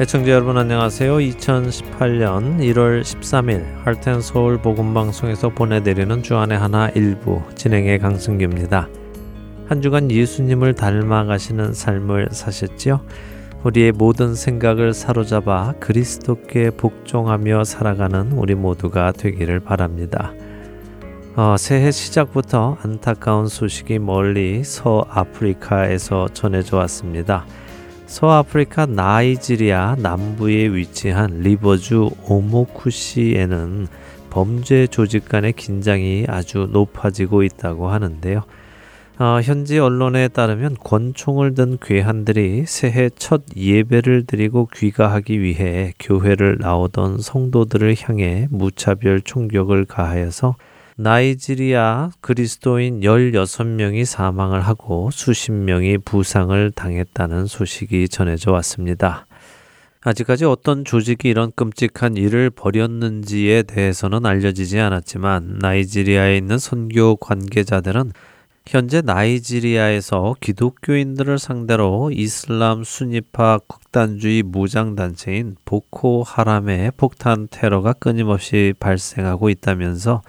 애청자 여러분 안녕하세요. 2018년 1월 13일 할텐 서울 복음 방송에서 보내드리는 주안의 하나 일부 진행의 강승규입니다. 한 주간 예수님을 닮아가시는 삶을 사셨지요? 우리의 모든 생각을 사로잡아 그리스도께 복종하며 살아가는 우리 모두가 되기를 바랍니다. 어, 새해 시작부터 안타까운 소식이 멀리 서아프리카에서 전해져 왔습니다. 서아프리카 나이지리아 남부에 위치한 리버주 오모쿠시에는 범죄 조직 간의 긴장이 아주 높아지고 있다고 하는데요. 어, 현지 언론에 따르면 권총을 든 괴한들이 새해 첫 예배를 드리고 귀가하기 위해 교회를 나오던 성도들을 향해 무차별 총격을 가하여서 나이지리아 그리스도인 16명이 사망을 하고 수십 명이 부상을 당했다는 소식이 전해져 왔습니다. 아직까지 어떤 조직이 이런 끔찍한 일을 벌였는지에 대해서는 알려지지 않았지만 나이지리아에 있는 선교 관계자들은 현재 나이지리아에서 기독교인들을 상대로 이슬람 순위파 극단주의 무장단체인 보코 하람의 폭탄 테러가 끊임없이 발생하고 있다면서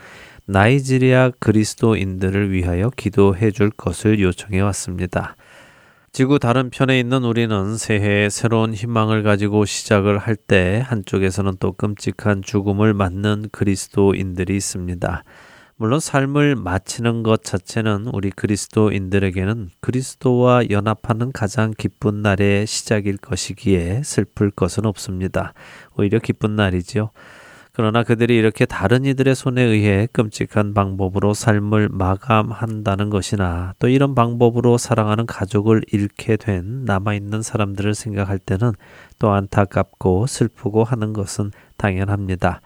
나이지리아 그리스도인들을 위하여 기도해 줄 것을 요청해 왔습니다. 지구 다른 편에 있는 우리는 새해에 새로운 희망을 가지고 시작을 할 때 한쪽에서는 또 끔찍한 죽음을 맞는 그리스도인들이 있습니다. 물론 삶을 마치는 것 자체는 우리 그리스도인들에게는 그리스도와 연합하는 가장 기쁜 날의 시작일 것이기에 슬플 것은 없습니다. 오히려 기쁜 날이지요. 그러나 그들이 이렇게 다른 이들의 손에 의해 끔찍한 방법으로 삶을 마감한다는 것이나 또 이런 방법으로 사랑하는 가족을 잃게 된 남아있는 사람들을 생각할 때는 또 안타깝고 슬프고 하는 것은 당연합니다.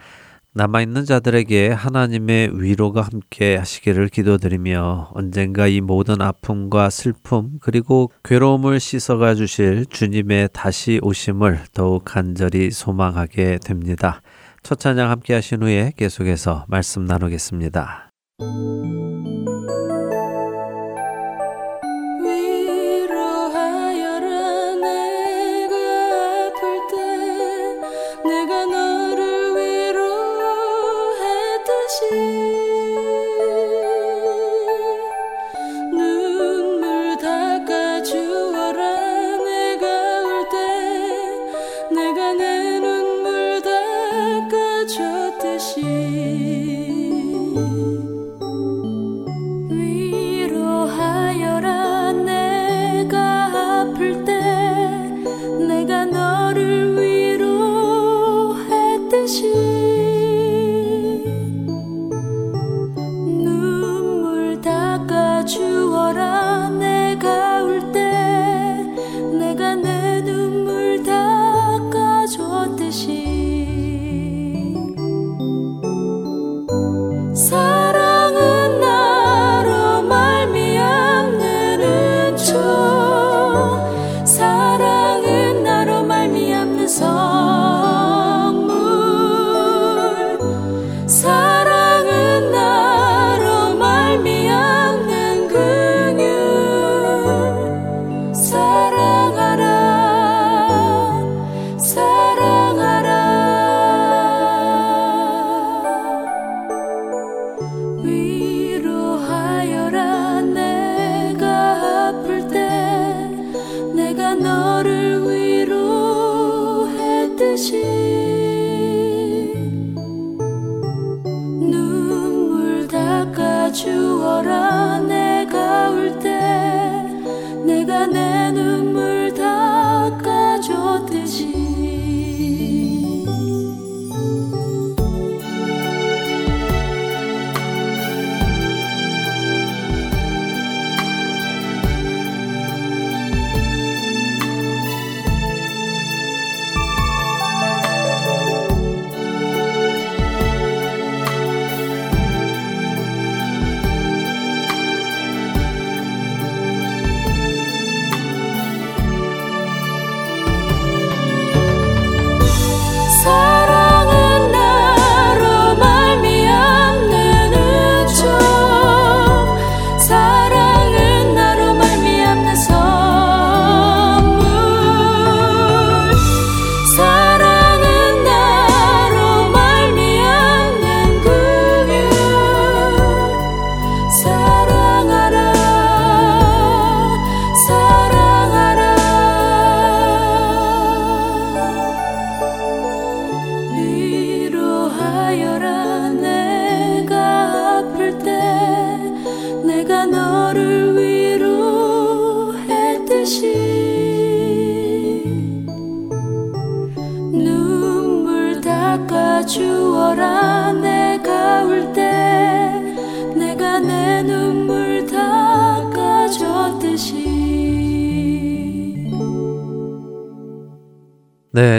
남아있는 자들에게 하나님의 위로가 함께 하시기를 기도드리며 언젠가 이 모든 아픔과 슬픔 그리고 괴로움을 씻어가 주실 주님의 다시 오심을 더욱 간절히 소망하게 됩니다. 첫 찬양 함께 하신 후에 계속해서 말씀 나누겠습니다.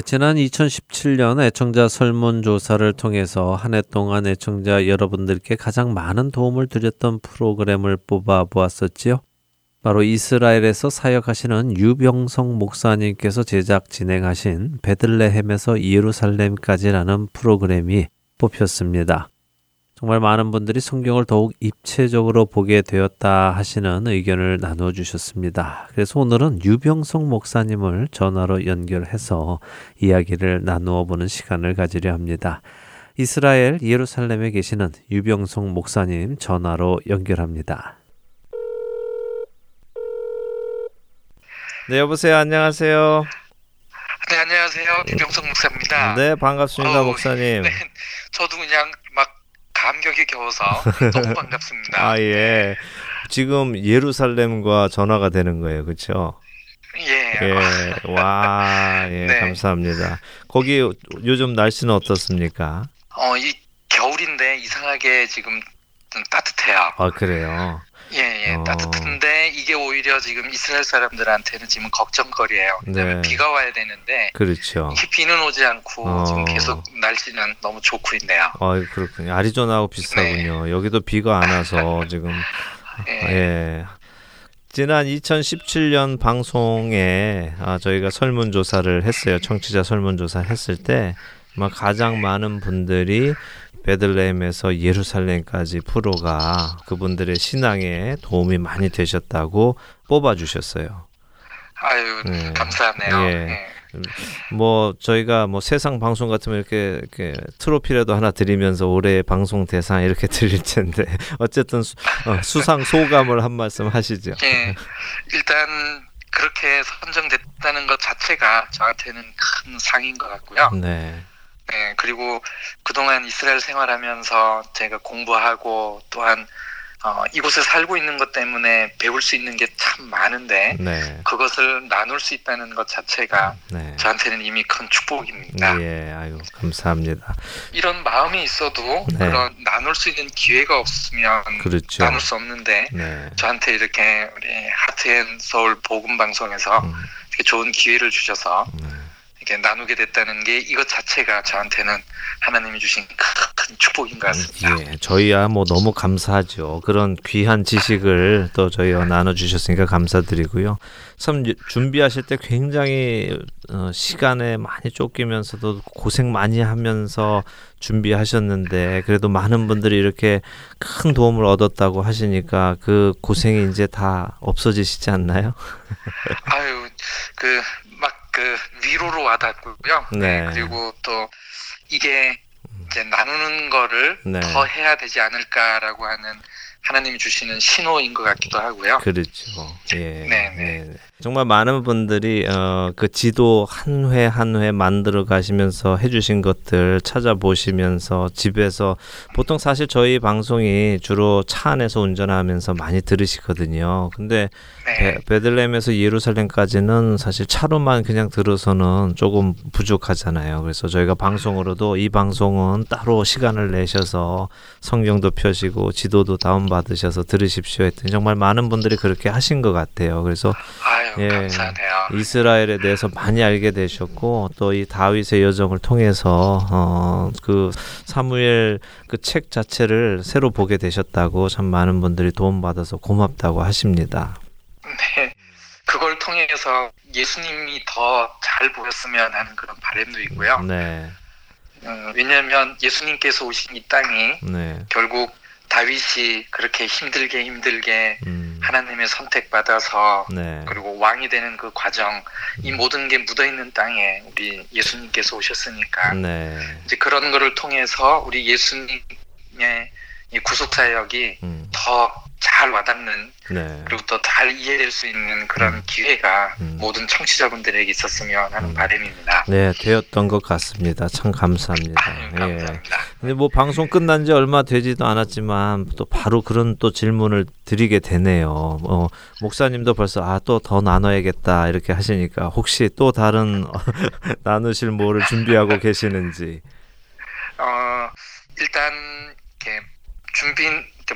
지난 2017년 애청자 설문조사를 통해서 한 해 동안 애청자 여러분들께 가장 많은 도움을 드렸던 프로그램을 뽑아 보았었지요. 바로 이스라엘에서 사역하시는 유병성 목사님께서 제작 진행하신 베들레헴에서 예루살렘까지라는 프로그램이 뽑혔습니다. 정말 많은 분들이 성경을 더욱 입체적으로 보게 되었다 하시는 의견을 나누어 주셨습니다. 그래서 오늘은 유병성 목사님을 전화로 연결해서 이야기를 나누어 보는 시간을 가지려 합니다. 이스라엘 예루살렘에 계시는 유병성 목사님 전화로 연결합니다. 네, 여보세요. 안녕하세요. 네, 안녕하세요. 유병성 목사입니다. 네, 반갑습니다, 어우, 목사님. 네, 저도 그냥 막 감격에 겨워서 너무 반갑습니다. 아, 예. 지금 예루살렘과 전화가 되는 거예요. 그렇죠? 예. 예. 와, 예, 네. 감사합니다. 거기 요즘 날씨는 어떻습니까? 어, 이 겨울인데 이상하게 지금 좀 따뜻해요. 아, 그래요. 예, 예. 어. 따뜻한데 이게 오히려 지금 이스라엘 사람들한테는 지금 걱정거리예요. 왜냐면 네. 비가 와야 되는데 그렇죠. 비는 오지 않고 어. 지금 계속 날씨는 너무 좋고 있네요. 아, 그렇군요. 아리조나하고 비슷하군요. 여기도 비가 안 와서 지금 예. 예. 지난 2017년 방송에 아, 저희가 설문조사를 했어요. 청취자 설문조사 했을 때 가장 많은 분들이 베들레헴에서 예루살렘까지 프로가 그분들의 신앙에 도움이 많이 되셨다고 뽑아 주셨어요. 아유, 네. 감사하네요. 예. 예. 뭐 저희가 뭐 세상 방송 같으면 이렇게, 이렇게 트로피라도 하나 드리면서 올해의 방송 대상 이렇게 드릴 텐데 어쨌든 수, 어, 수상 소감을 한 말씀 하시죠. 예, 일단 그렇게 선정됐다는 것 자체가 저한테는 큰 상인 것 같고요. 네. 예, 그리고 그동안 이스라엘 생활하면서 제가 공부하고 또한 어, 이곳에 살고 있는 것 때문에 배울 수 있는 게 참 많은데 네. 그것을 나눌 수 있다는 것 자체가 네. 저한테는 이미 큰 축복입니다. 예, 아유 감사합니다. 이런 마음이 있어도 네. 그런 나눌 수 있는 기회가 없으면 그렇죠. 나눌 수 없는데 네. 저한테 이렇게 우리 하트앤 서울 복음 방송에서 음, 좋은 기회를 주셔서 네. 이렇게 나누게 됐다는 게 이것 자체가 저한테는 하나님이 주신 큰, 큰 축복인 것 같습니다. 예, 저희야 뭐 너무 감사하죠. 그런 귀한 지식을 또 저희와 나눠 주셨으니까 감사드리고요. 참 유- 준비하실 때 굉장히 어, 시간에 많이 쫓기면서도 고생 많이 하면서 준비하셨는데 그래도 많은 분들이 이렇게 큰 도움을 얻었다고 하시니까 그 고생이 이제 다 없어지시지 않나요? 아유 그막 그 위로로 와닿고요. 네. 그리고 또 이게 이제 나누는 거를 네. 더 해야 되지 않을까라고 하는 하나님이 주시는 신호인 것 같기도 하고요. 그렇죠. 예. 네, 네. 네. 정말 많은 분들이 어, 그 지도 한 회 한 회 만들어 가시면서 해주신 것들 찾아보시면서 집에서 보통 사실 저희 방송이 주로 차 안에서 운전하면서 많이 들으시거든요. 근데 네. 베, 베들레헴에서 예루살렘까지는 사실 차로만 그냥 들어서는 조금 부족하잖아요. 그래서 저희가 방송으로도 이 방송은 따로 시간을 내셔서 성경도 펴시고 지도도 다운 받으셔서 들으십시오 했더니 정말 많은 분들이 그렇게 하신 것 같아요. 그래서 아유 예. 감사하네요. 이스라엘에 대해서 많이 알게 되셨고 또 이 다윗의 여정을 통해서 어, 그 사무엘 그 책 자체를 새로 보게 되셨다고 참 많은 분들이 도움 받아서 고맙다고 하십니다. 네. 그걸 통해서 예수님이 더 잘 보였으면 하는 그런 바람도 있고요. 네, 음, 왜냐하면 예수님께서 오신 이 땅이 네, 결국 다윗이 그렇게 힘들게 힘들게 음, 하나님의 선택받아서 네, 그리고 왕이 되는 그 과정 이 모든 게 묻어 있는 땅에 우리 예수님께서 오셨으니까 네, 이제 그런 거를 통해서 우리 예수님의 이 구속 사역이 음, 더잘 와닿는 네, 그리고 또 잘 이해될 수 있는 그런 음. 기회가 음. 모든 청취자분들에게 있었으면 하는 음. 바람입니다. 네, 되었던 것 같습니다. 참 감사합니다. 아유, 예. 감사합니다. 근데 뭐 방송 끝난 지 얼마 되지도 않았지만 또 바로 그런 또 질문을 드리게 되네요. 어, 목사님도 벌써 아 또 더 나눠야겠다 이렇게 하시니까 혹시 또 다른 나누실 뭐를 준비하고 계시는지. 어 일단 이렇게 준비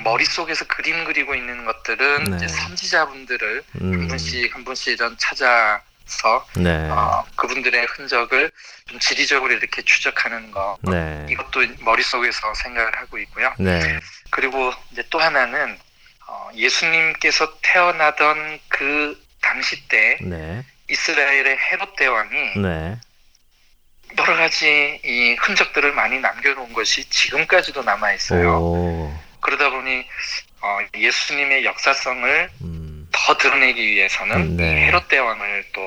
머릿속에서 그림 그리고 있는 것들은 네. 이제 선지자분들을 음, 한 분씩 한 분씩 좀 찾아 서 네. 어, 그분들의 흔적을 좀 지리적으로 이렇게 추적하는 거 네. 이것도 머릿속에서 생각을 하고 있고요. 네. 그리고 이제 또 하나는 어, 예수님께서 태어나던 그 당시 때 네. 이스라엘의 헤롯 대왕이 네. 여러 가지 이 흔적들을 많이 남겨놓은 것이 지금까지도 남아 있어요. 오. 그러다 보니 어, 예수님의 역사성을 음. 더 드러내기 위해서는 네. 이 헤롯 대왕을 또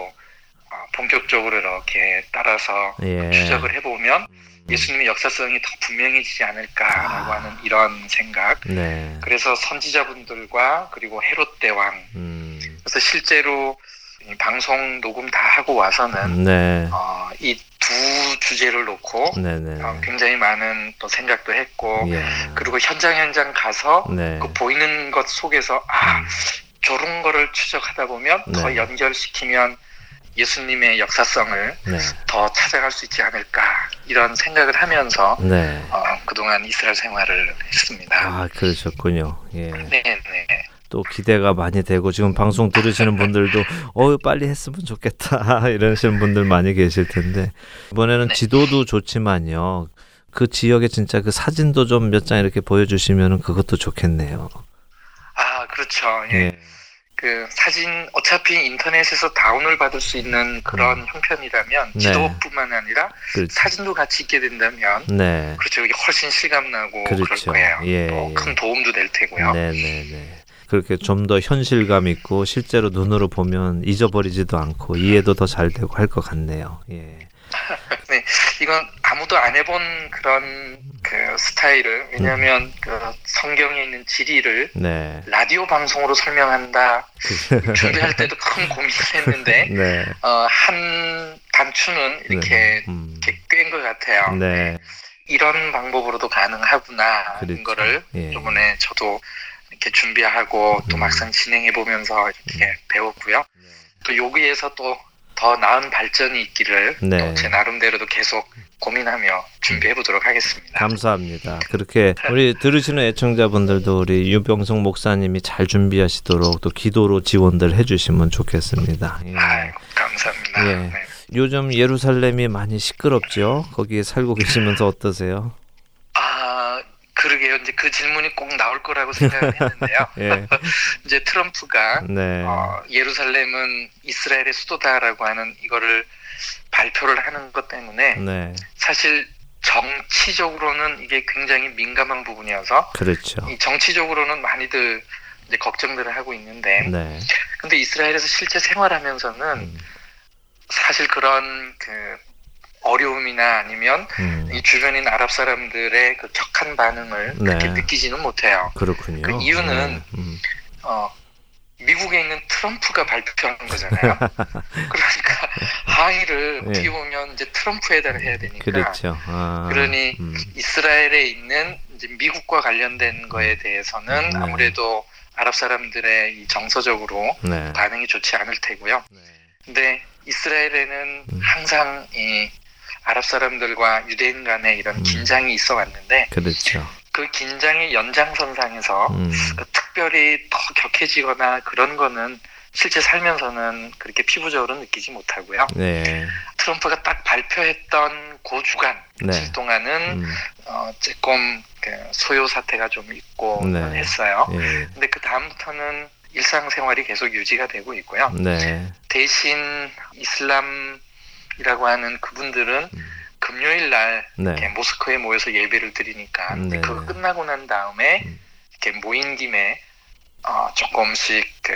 어, 본격적으로 이렇게 따라서 예. 추적을 해보면 음. 예수님의 역사성이 더 분명해지지 않을까라고 아. 하는 이런 생각. 네. 그래서 선지자분들과 그리고 헤롯 대왕. 음. 그래서 실제로 이 방송 녹음 다 하고 와서는 네. 어, 이 두 주제를 놓고 네네. 어, 굉장히 많은 또 생각도 했고 예. 그리고 현장 현장 가서 네. 그 보이는 것 속에서 아 음. 저런 거를 추적하다 보면 더 네. 연결시키면 예수님의 역사성을 네. 더 찾아갈 수 있지 않을까 이런 생각을 하면서 네. 어, 그동안 이스라엘 생활을 했습니다. 아, 그러셨군요. 예. 네, 네. 또 기대가 많이 되고 지금 방송 들으시는 분들도 어 빨리 했으면 좋겠다 이러시는 분들 많이 계실 텐데 이번에는 네. 지도도 좋지만요 그 지역의 진짜 그 사진도 좀 몇 장 이렇게 보여주시면 그것도 좋겠네요. 아 그렇죠. 예. 예. 그 사진 어차피 인터넷에서 다운을 받을 수 있는 그런 형편이라면 음. 네. 지도뿐만 아니라 그렇죠. 사진도 같이 있게 된다면 네. 그렇죠. 이게 훨씬 실감나고 그럴 그렇죠. 거예요. 예, 또 예. 큰 도움도 될 테고요. 네 네 네. 그렇게 좀 더 현실감 있고 실제로 눈으로 보면 잊어버리지도 않고 이해도 더 잘 되고 할 것 같네요. 예. 이건 아무도 안 해본 그런 그 스타일을 왜냐하면 그 성경에 있는 지리를 네. 라디오 방송으로 설명한다 준비할 때도 큰 고민을 했는데 네. 어, 한 단추는 이렇게 네. 음. 이렇게 꿰인 것 같아요. 네. 이런 방법으로도 가능하구나 그렇죠. 거를 예. 이번에 저도 이렇게 준비하고 또 음. 막상 진행해 보면서 이렇게 음. 배웠고요. 또 여기에서 또 더 나은 발전이 있기를 네. 또제 나름대로도 계속 고민하며 준비해 보도록 하겠습니다. 감사합니다. 그렇게 우리 들으시는 애청자분들도 우리 유병성 목사님이 잘 준비하시도록 또 기도로 지원들 해주시면 좋겠습니다. 예. 아이고, 감사합니다. 예. 네. 요즘 예루살렘이 많이 시끄럽죠? 거기에 살고 계시면서 어떠세요? 아 그러게요. 이제 그 질문이 꼭 나올 거라고 생각을 했는데요. 예. 이제 트럼프가 네. 어, 예루살렘은 이스라엘의 수도다라고 하는 이거를 발표를 하는 것 때문에 네. 사실 정치적으로는 이게 굉장히 민감한 부분이어서 그렇죠. 이 정치적으로는 많이들 이제 걱정들을 하고 있는데 네. 근데 이스라엘에서 실제 생활하면서는 음. 사실 그런 그 어려움이나 아니면 음. 이 주변인 아랍 사람들의 그 격한 반응을 네. 그렇게 느끼지는 못해요. 그렇군요. 그 이유는 네. 음. 어, 미국에 있는 트럼프가 발표한 거잖아요. 그러니까 항의를 네. 어떻게 보면 이제 트럼프에다 해야 되니까 그렇죠. 아, 그러니 음. 이스라엘에 있는 이제 미국과 관련된 거에 대해서는 네. 아무래도 아랍 사람들의 이 정서적으로 네. 반응이 좋지 않을 테고요. 네. 근데 이스라엘에는 음. 항상 이 아랍 사람들과 유대인 간의 이런 음. 긴장이 있어 왔는데 그렇죠. 그 긴장의 연장선상에서 음. 그 특별히 더 격해지거나 그런 거는 실제 살면서는 그렇게 피부적으로 느끼지 못하고요. 네. 트럼프가 딱 발표했던 그 주간 네. 며칠 동안은 음. 어, 조금 그 소요 사태가 좀 있고 네. 했어요. 예. 근데 그 다음부터는 일상생활이 계속 유지가 되고 있고요. 네. 대신 이슬람 이라고 하는 그분들은 음. 금요일 날 네. 모스크에 모여서 예배를 드리니까 네. 그거 끝나고 난 다음에 음. 이렇게 모인 김에 어, 조금씩 그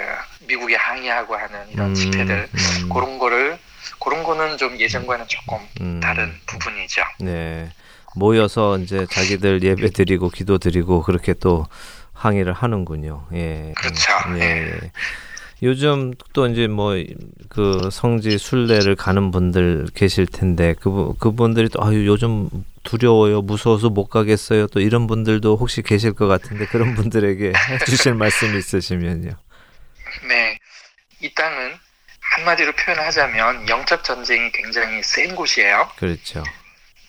미국에 항의하고 하는 이런 음, 집회들 음, 그런 거를 그런 거는 좀 예전과는 조금 음. 다른 부분이죠. 네. 모여서 이제 자기들 예배 드리고 기도 드리고 그렇게 또 항의를 하는군요. 예. 그렇죠. 예. 예. 예. 요즘 또 이제 뭐 그 성지 순례를 가는 분들 계실 텐데 그 그분들이 또 아유 요즘 두려워요 무서워서 못 가겠어요 또 이런 분들도 혹시 계실 것 같은데 그런 분들에게 해주실 말씀 있으시면요. 네, 이 땅은 한마디로 표현하자면 영적 전쟁이 굉장히 센 곳이에요. 그렇죠.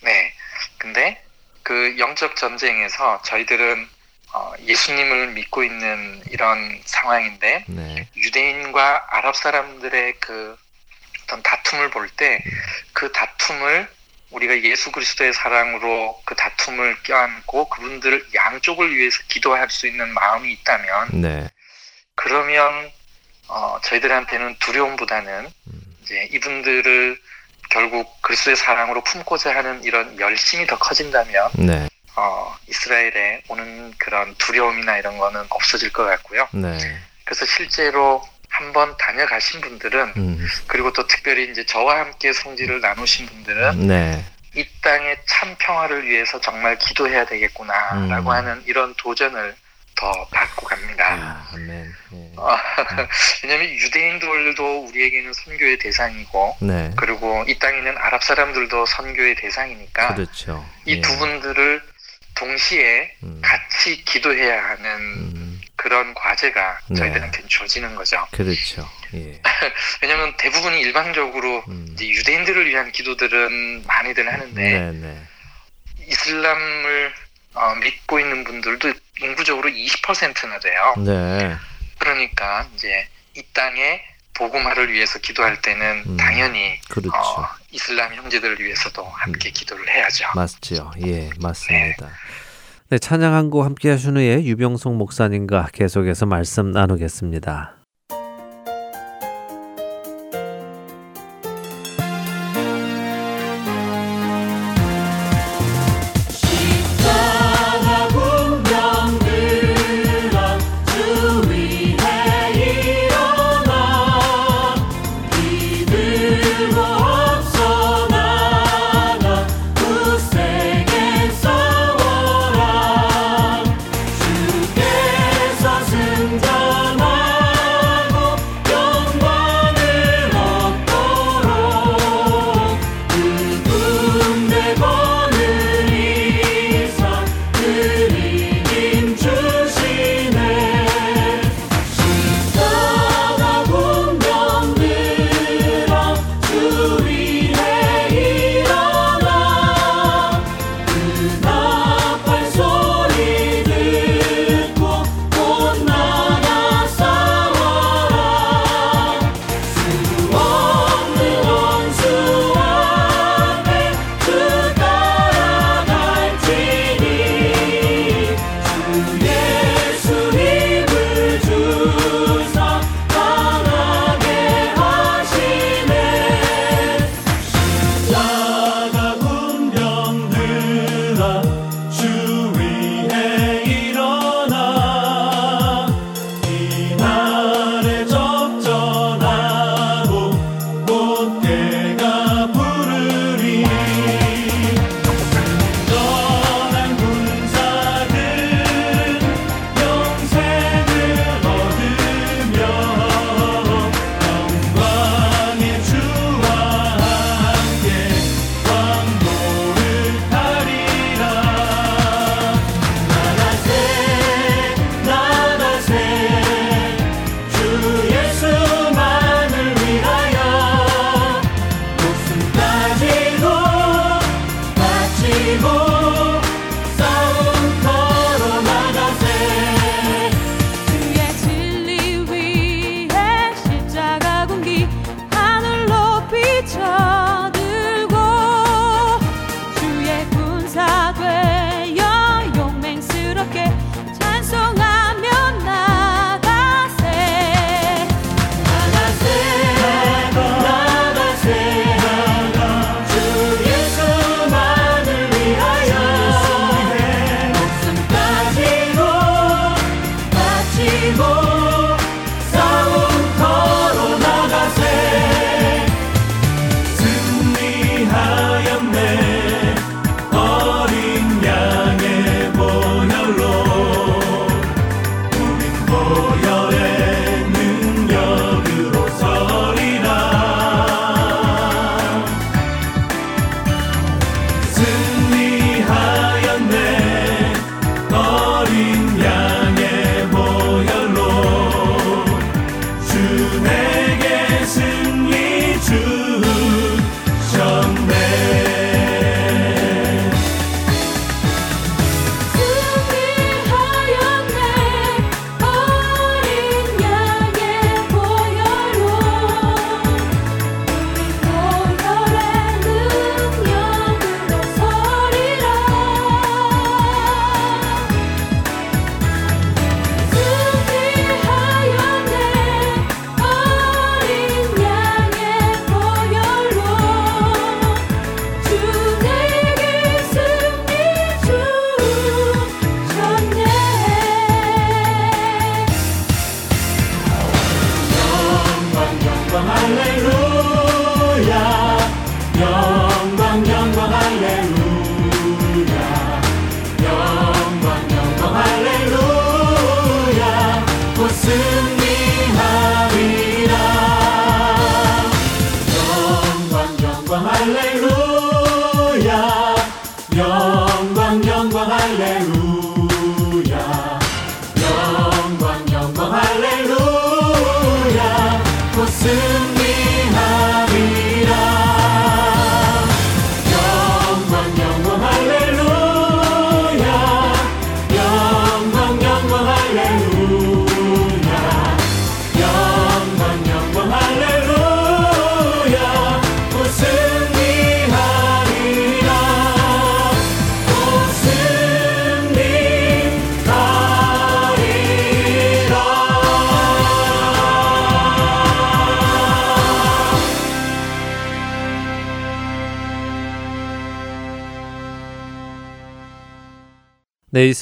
네, 근데 그 영적 전쟁에서 저희들은 어, 예수님을 믿고 있는 이런 상황인데 네. 유대인과 아랍 사람들의 그 어떤 다툼을 볼 때 그 다툼을 우리가 예수 그리스도의 사랑으로 그 다툼을 껴안고 그분들 양쪽을 위해서 기도할 수 있는 마음이 있다면 네. 그러면 어, 저희들한테는 두려움보다는 음. 이제 이분들을 결국 그리스도의 사랑으로 품고자 하는 이런 열심이 더 커진다면 네. 어, 이스라엘에 오는 그런 두려움이나 이런 거는 없어질 것 같고요. 네. 그래서 실제로 한번 다녀가신 분들은 음. 그리고 또 특별히 이제 저와 함께 성지를 나누신 분들은 네. 이 땅의 참 평화를 위해서 정말 기도해야 되겠구나라고 음. 하는 이런 도전을 더 받고 갑니다. 아. 예. 어, 왜냐하면 유대인들도 우리에게는 선교의 대상이고 네. 그리고 이 땅에 있는 아랍 사람들도 선교의 대상이니까 그렇죠. 이두 분들을 동시에 음. 같이 기도해야 하는 음. 그런 과제가 네. 저희들한테 주어지는 거죠. 그렇죠. 예. 왜냐하면 대부분이 일방적으로 음. 유대인들을 위한 기도들은 많이들 하는데 네, 네. 이슬람을 어, 믿고 있는 분들도 인구적으로 20%나 돼요. 네. 그러니까 이제 이 땅에 복음화를 위해서 기도할 때는 음. 당연히 그렇죠. 어, 이슬람 형제들을 위해서도 함께 기도를 해야죠. 맞죠. 예, 맞습니다. 네, 찬양 한 곡 함께 하신 후에 유병송 목사님과 계속해서 말씀 나누겠습니다.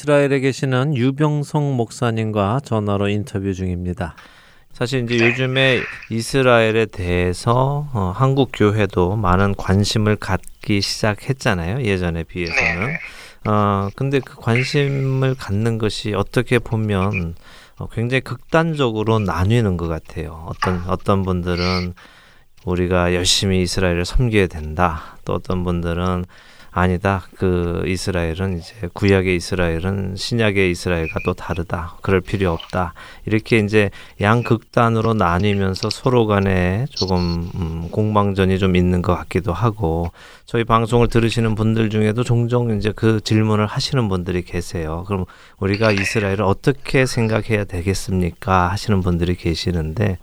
이스라엘에 계시는 유병성 목사님과 전화로 인터뷰 중입니다. 사실 이제 네. 요즘에 이스라엘에 대해서 어, 한국 교회도 많은 관심을 갖기 시작했잖아요. 예전에 비해서는. 네. 어, 근데 그 관심을 갖는 것이 어떻게 보면 어, 굉장히 극단적으로 나뉘는 것 같아요. 어떤 어떤 분들은 우리가 열심히 이스라엘을 섬겨야 된다. 또 어떤 분들은 아니다. 그 이스라엘은 이제 구약의 이스라엘은 신약의 이스라엘과 또 다르다. 그럴 필요 없다. 이렇게 이제 양극단으로 나뉘면서 서로 간에 조금 음, 공방전이 좀 있는 것 같기도 하고 저희 방송을 들으시는 분들 중에도 종종 이제 그 질문을 하시는 분들이 계세요. 그럼 우리가 이스라엘을 어떻게 생각해야 되겠습니까? 하시는 분들이 계시는데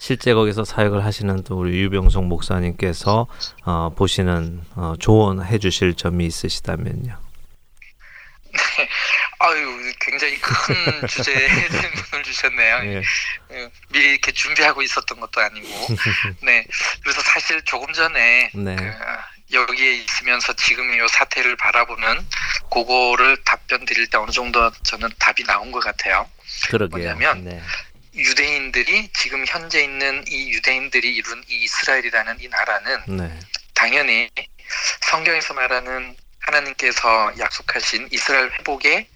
실제 거기서 사역을 하시는 또 우리 유병성 목사님께서 어, 보시는 어, 조언해 주실 점이 있으시다면요. 아유, 굉장히 큰 주제에 질문을 주셨네요. 예. 예, 미리 이렇게 준비하고 있었던 것도 아니고. 네. 그래서 사실 조금 전에 네. 그, 여기에 있으면서 지금 이 사태를 바라보는 그거를 답변 드릴 때 어느 정도 저는 답이 나온 것 같아요. 그러게요. 뭐냐면 네. 유대인들이 지금 현재 있는 이 유대인들이 이룬 이 이스라엘이라는 이 나라는 네. 당연히 성경에서 말하는 하나님께서 약속하신 이스라엘 회복의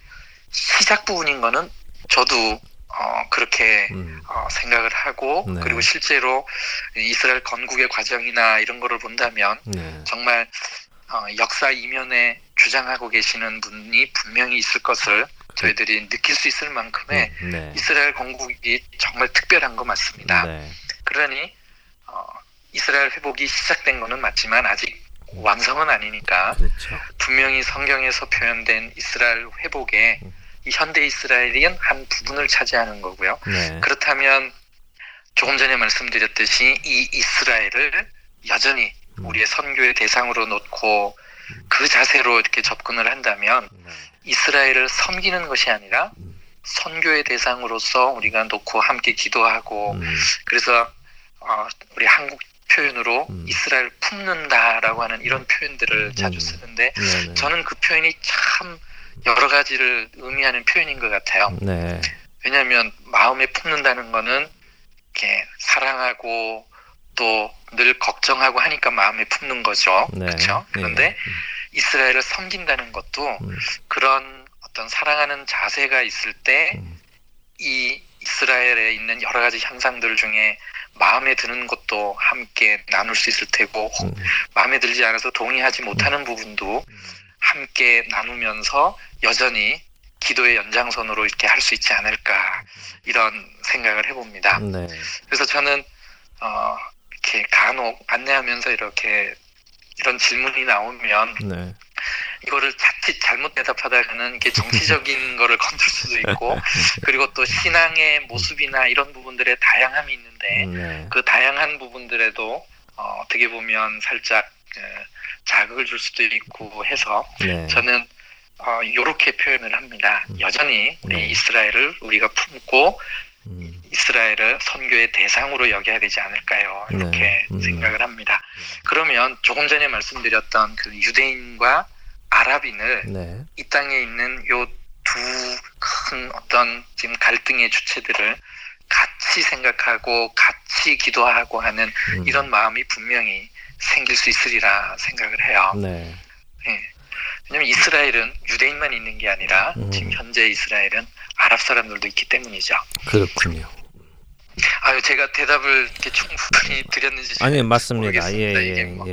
시작 부분인 거는 저도 어, 그렇게 음. 어, 생각을 하고 네. 그리고 실제로 이스라엘 건국의 과정이나 이런 거를 본다면 네. 정말 어, 역사 이면에 주장하고 계시는 분이 분명히 있을 것을 저희들이 느낄 수 있을 만큼의 음, 네. 이스라엘 건국이 정말 특별한 거 맞습니다. 네. 그러니 어, 이스라엘 회복이 시작된 거는 맞지만 아직 완성은 아니니까 그렇죠. 분명히 성경에서 표현된 이스라엘 회복에 음. 이 현대 이스라엘이 한 부분을 차지하는 거고요. 네. 그렇다면 조금 전에 말씀드렸듯이 이 이스라엘을 여전히 음. 우리의 선교의 대상으로 놓고 그 자세로 이렇게 접근을 한다면 네. 이스라엘을 섬기는 것이 아니라 음. 선교의 대상으로서 우리가 놓고 함께 기도하고 음. 그래서 어, 우리 한국 표현으로 음. 이스라엘 품는다라고 하는 이런 표현들을 자주 음. 쓰는데 네. 네. 저는 그 표현이 참 여러 가지를 의미하는 표현인 것 같아요. 네. 왜냐하면 마음에 품는다는 거는 이렇게 사랑하고 또 늘 걱정하고 하니까 마음에 품는 거죠. 네. 그렇죠? 그런데 예. 이스라엘을 섬긴다는 것도 음. 그런 어떤 사랑하는 자세가 있을 때 음. 이 이스라엘에 있는 여러 가지 현상들 중에 마음에 드는 것도 함께 나눌 수 있을 테고 혹 음. 마음에 들지 않아서 동의하지 못하는 부분도 함께 나누면서 여전히 기도의 연장선으로 이렇게 할 수 있지 않을까 이런 생각을 해봅니다. 네. 그래서 저는 어, 이렇게 간혹 안내하면서 이렇게 이런 질문이 나오면 네. 이거를 자칫 잘못 대답하다가는 이게 정치적인 거를 건들 수도 있고 그리고 또 신앙의 모습이나 이런 부분들의 다양함이 있는데 네. 그 다양한 부분들에도 어, 어떻게 보면 살짝 그, 자극을 줄 수도 있고 해서 네. 저는 어, 이렇게 표현을 합니다. 여전히 우리 네. 이스라엘을 우리가 품고 음. 이스라엘을 선교의 대상으로 여겨야 되지 않을까요? 이렇게 네. 음. 생각을 합니다. 그러면 조금 전에 말씀드렸던 그 유대인과 아랍인을 네. 이 땅에 있는 요 두 큰 어떤 지금 갈등의 주체들을 같이 생각하고 같이 기도하고 하는 음. 이런 마음이 분명히 생길 수 있으리라 생각을 해요. 네. 예. 왜냐하면 이스라엘은 유대인만 있는 게 아니라 음. 지금 현재 이스라엘은 아랍 사람들도 있기 때문이죠. 그렇군요. 아유 제가 대답을 이렇게 충분히 드렸는지 잘 아니 맞습니다. 모르겠습니다. 예, 이게 예, 뭐. 예.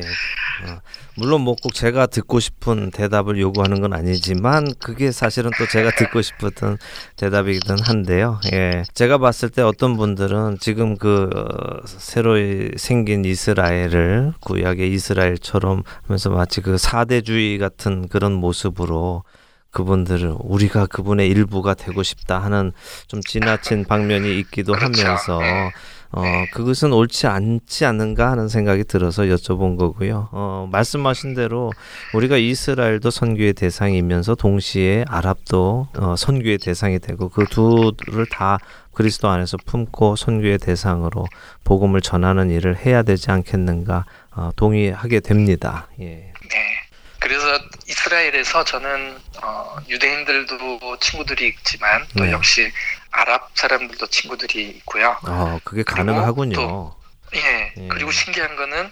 어, 물론 뭐 꼭 제가 듣고 싶은 대답을 요구하는 건 아니지만 그게 사실은 또 제가 듣고 싶었던 대답이긴 한데요. 예. 제가 봤을 때 어떤 분들은 지금 그 어, 새로 생긴 이스라엘을 구약의 이스라엘처럼 하면서 마치 그 사대주의 같은 그런 모습으로 그분들을 우리가 그분의 일부가 되고 싶다 하는 좀 지나친 방면이 있기도 그렇죠. 하면서 네. 어 네. 그것은 옳지 않지 않는가 하는 생각이 들어서 여쭤본 거고요. 어 말씀하신 대로 우리가 이스라엘도 선교의 대상이면서 동시에 아랍도 어, 선교의 대상이 되고 그 두를 다 그리스도 안에서 품고 선교의 대상으로 복음을 전하는 일을 해야 되지 않겠는가 어, 동의하게 됩니다. 예. 네. 그래서 이스라엘에서 저는 어, 유대인들도 친구들이 있지만 또 네. 역시 아랍 사람들도 친구들이 있고요. 아, 그게 가능하군요. 또- 예. 예. 그리고 신기한 거는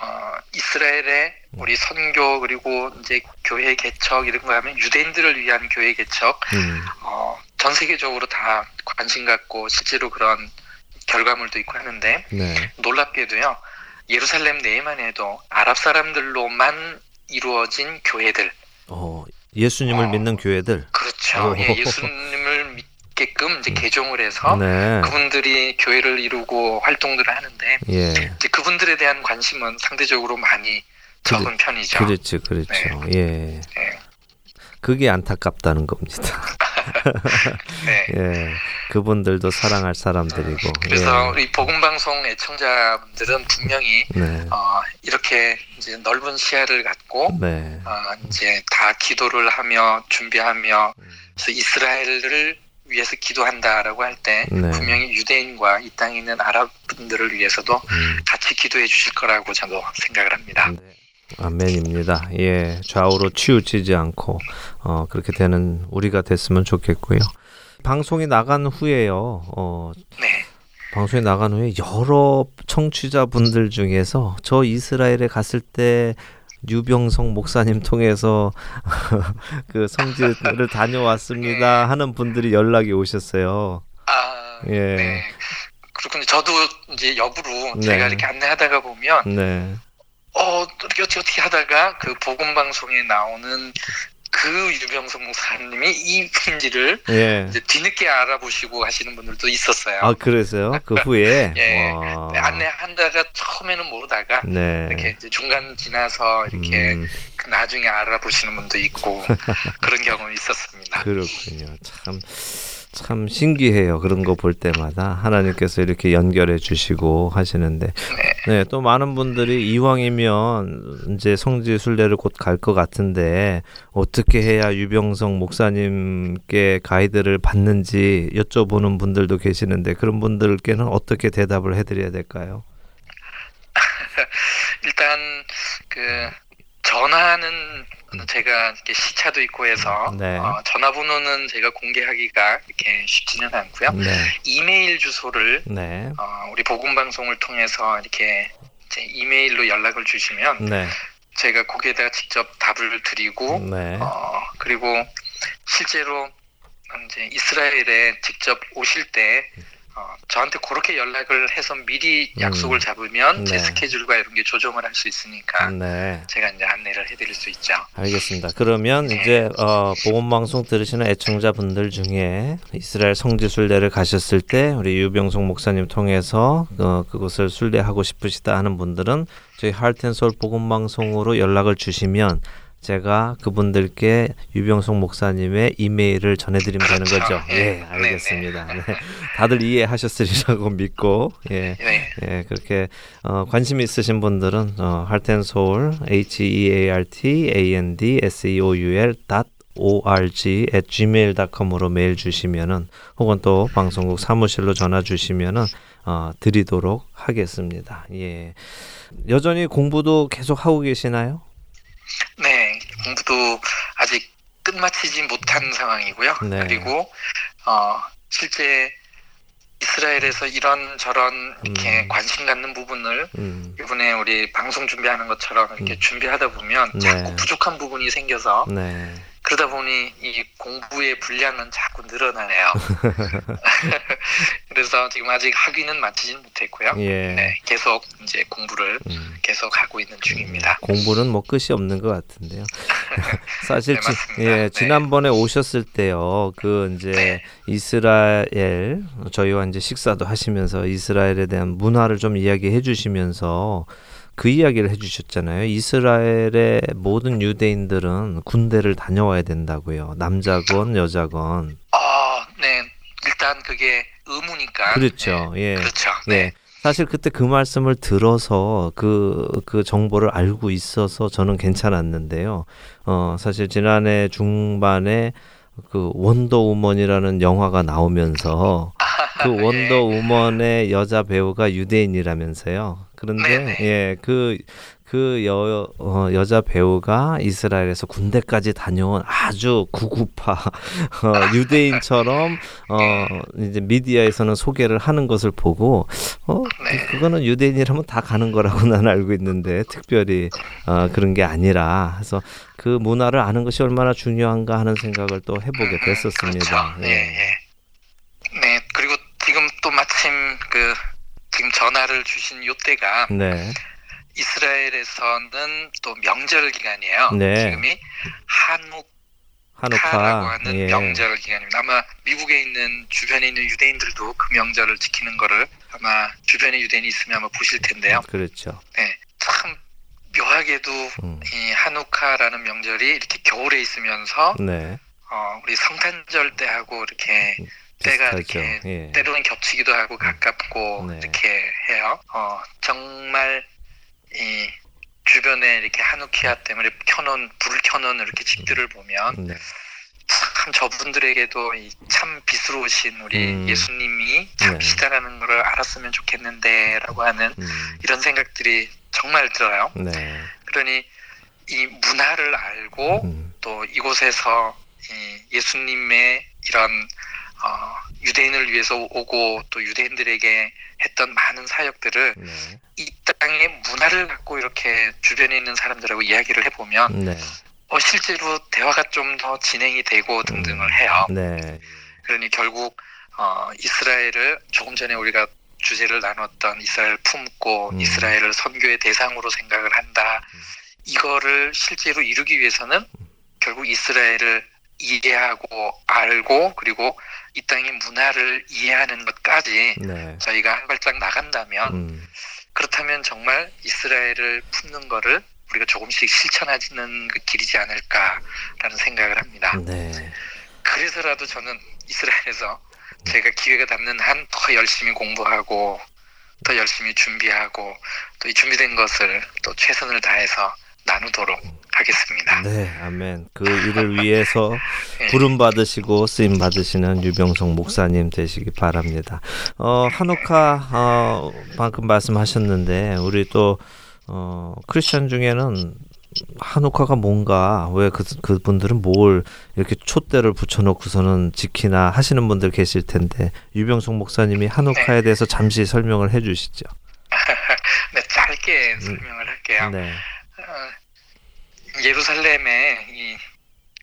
어, 이스라엘의 우리 선교 그리고 이제 교회 개척 이런 거 하면 유대인들을 위한 교회 개척 음, 어, 전 세계적으로 다 관심 갖고 실제로 그런 결과물도 있고 하는데 네. 놀랍게도요 예루살렘 내에만 해도 아랍 사람들로만 이루어진 교회들 어, 예수님을 어. 믿는 교회들. 그렇죠 오. 예, 예수님 을 믿게끔 이제 개종을 해서 네. 그분들이 교회를 이루고 활동들을 하는데 예. 이제 그분들에 대한 관심은 상대적으로 많이 적은 편이죠. 그렇죠, 그렇죠. 예. 네. 그게 안타깝다는 겁니다. 네. 예. 그분들도 사랑할 사람들이고. 그래서 예. 우리 복음 방송 애청자분들은 분명히 네. 어, 이렇게 이제 넓은 시야를 갖고 네. 어, 이제 다 기도를 하며 준비하며 그래서 이스라엘을 위해서 기도한다라고 할때 네. 분명히 유대인과 이 땅에 있는 아랍 분들을 위해서도 음. 같이 기도해 주실 거라고 저도 생각을 합니다. 네. 아멘입니다. 예, 좌우로 치우치지 않고 어, 그렇게 되는 우리가 됐으면 좋겠고요. 방송이 나간 후에요. 어, 네. 방송이 나간 후에 여러 청취자분들 중에서 저 이스라엘에 갔을 때 유병성 목사님 통해서 그 성지를 다녀왔습니다 하는 분들이 연락이 오셨어요. 아, 예. 네. 그렇군요. 저도 이제 역으로 네. 제가 이렇게 안내하다가 보면 네. 어 어떻게 어떻게 하다가 그 복음 방송에 나오는 그 유병성 목사님이 이 분인지를 예. 이제 뒤늦게 알아보시고 하시는 분들도 있었어요. 아 그래서요? 그 후에 예. 와. 네, 안내한다가 처음에는 모르다가 네. 이렇게 이제 중간 지나서 이렇게 음, 그 나중에 알아보시는 분도 있고 그런 경험이 있었습니다. 그렇군요. 참, 참 신기해요. 그런 거 볼 때마다 하나님께서 이렇게 연결해 주시고 하시는데, 네, 또 많은 분들이 이왕이면 이제 성지 순례를 곧 갈 것 같은데 어떻게 해야 유병성 목사님께 가이드를 받는지 여쭤보는 분들도 계시는데 그런 분들께는 어떻게 대답을 해드려야 될까요? 일단 그 전화는 제가 이렇게 시차도 있고 해서 네. 어, 전화번호는 제가 공개하기가 이렇게 쉽지는 않고요. 네, 이메일 주소를 네, 어, 우리 복음 방송을 통해서 이렇게 이제 이메일로 연락을 주시면 네, 제가 거기에다가 직접 답을 드리고 네, 어, 그리고 실제로 이제 이스라엘에 직접 오실 때 어, 저한테 그렇게 연락을 해서 미리 음. 약속을 잡으면 제 네. 스케줄과 이런 게 조정을 할 수 있으니까 네. 제가 이제 안내를 해드릴 수 있죠. 알겠습니다. 그러면 네. 이제 어, 보건 방송 들으시는 애청자분들 중에 이스라엘 성지 순례를 가셨을 때 우리 유병성 목사님 통해서 어, 그곳을 순례하고 싶으시다 하는 분들은 저희 하트앤솔 보건 방송으로 연락을 주시면 제가 그분들께 유병성 목사님의 이메일을 전해드리면 되는 그렇죠. 거죠. 예. 예, 알겠습니다. 네. 다들 이해하셨으리라고 믿고 예. 네, 예, 그렇게 어, 관심 있으신 분들은 어, 할텐 서울 h e a r t a n d s e o u l org at gmail.com으로 메일 주시면은 혹은 또 방송국 사무실로 전화 주시면은 어, 드리도록 하겠습니다. 예. 여전히 공부도 계속 하고 계시나요? 네, 공부도 아직 끝마치지 못한 상황이고요. 네. 그리고 어, 실제 이스라엘에서 이런 저런 이렇게 음. 관심 갖는 부분을 음. 이번에 우리 방송 준비하는 것처럼 이렇게 준비하다 보면 네. 자꾸 부족한 부분이 생겨서 네. 그러다 보니 이 공부의 분량은 자꾸 늘어나네요. 그래서 지금 아직 학위는 마치진 못했고요. 예. 네, 계속 이제 공부를 음. 계속 하고 있는 중입니다. 공부는 뭐 끝이 없는 것 같은데요. 사실 네, 지. 예, 네. 지난번에 오셨을 때요. 그 이제 네. 이스라엘 저희와 이제 식사도 하시면서 이스라엘에 대한 문화를 좀 이야기해 주시면서 그 이야기를 해 주셨잖아요. 이스라엘의 모든 유대인들은 군대를 다녀와야 된다고요. 남자건 여자건. 어, 네, 일단 그게 의무니까. 그렇죠. 네, 예. 그렇죠. 예. 네. 사실 그때 그 말씀을 들어서 그, 그 정보를 알고 있어서 저는 괜찮았는데요. 어, 사실 지난해 중반에 그 원더우먼이라는 영화가 나오면서 그 예. 원더우먼의 여자 배우가 유대인이라면서요. 그런데 네네. 예, 그 그 여, 어, 여자 배우가 이스라엘에서 군대까지 다녀온 아주 구구파 어, 유대인처럼 어, 이제 미디어에서는 소개를 하는 것을 보고 어, 네. 그, 거는 유대인이라면 다 가는 거라고 나는 알고 있는데 특별히 어, 그런 게 아니라 그래서 그 문화를 아는 것이 얼마나 중요한가 하는 생각을 또 해보게 됐었습니다. 그렇죠. 예, 예. 네, 그리고 지금 또 마침 그 지금 전화를 주신 요때가 네. 이스라엘에서는 또 명절 기간이에요. 네. 지금이 한우카라고 한우카 하는 예. 명절 기간입니다. 아마 미국에 있는 주변에 있는 유대인들도 그 명절을 지키는 거를 아마 주변에 유대인이 있으면 아마 보실 텐데요. 그렇죠. 네, 참 묘하게도 음. 이 한우카라는 명절이 이렇게 겨울에 있으면서 네. 어, 우리 성탄절 때하고 이렇게 때가 비슷하죠. 이렇게 예. 때로는 겹치기도 하고 가깝고 네. 이렇게 해요. 어, 정말 이 주변에 이렇게 한우키아 때문에 켜놓은 불을 켜놓은 이렇게 집들을 보면 네. 참 저분들에게도 이참 비스러우신 우리 음. 예수님이 네. 참시다라는 것을 알았으면 좋겠는데라고 하는 음. 이런 생각들이 정말 들어요. 네. 그러니 이 문화를 알고 음. 또 이곳에서 이 예수님의 이런 어, 유대인을 위해서 오고 또 유대인들에게 했던 많은 사역들을 네. 이 땅의 문화를 갖고 이렇게 주변에 있는 사람들하고 이야기를 해보면 네. 어, 실제로 대화가 좀 더 진행이 되고 등등을 해요. 네. 그러니 결국 어, 이스라엘을 조금 전에 우리가 주제를 나눴던 이스라엘 품고 음. 이스라엘을 선교의 대상으로 생각을 한다. 이거를 실제로 이루기 위해서는 결국 이스라엘을 이해하고 알고 그리고 이 땅의 문화를 이해하는 것까지 네. 저희가 한 발짝 나간다면 음. 그렇다면 정말 이스라엘을 품는 거를 우리가 조금씩 실천하는 그 길이지 않을까라는 생각을 합니다. 네. 그래서라도 저는 이스라엘에서 제가 기회가 닿는 한 더 열심히 공부하고 더 열심히 준비하고 또 이 준비된 것을 또 최선을 다해서 나누도록 하겠습니다. 네, 아멘. 그 일을 위해서 예. 부름 받으시고 쓰임 받으시는 유병성 목사님 되시기 바랍니다. 어, 한옥카 어, 방금 말씀하셨는데 우리 또 어, 크리스천 중에는 한옥카가 뭔가 왜 그, 그분들은 뭘 이렇게 촛대를 붙여놓고서는 지키나 하시는 분들 계실 텐데 유병성 목사님이 한옥카에 대해서 잠시 설명을 해주시죠. 네, 짧게 설명을 할게요. 네, 어, 예루살렘의 이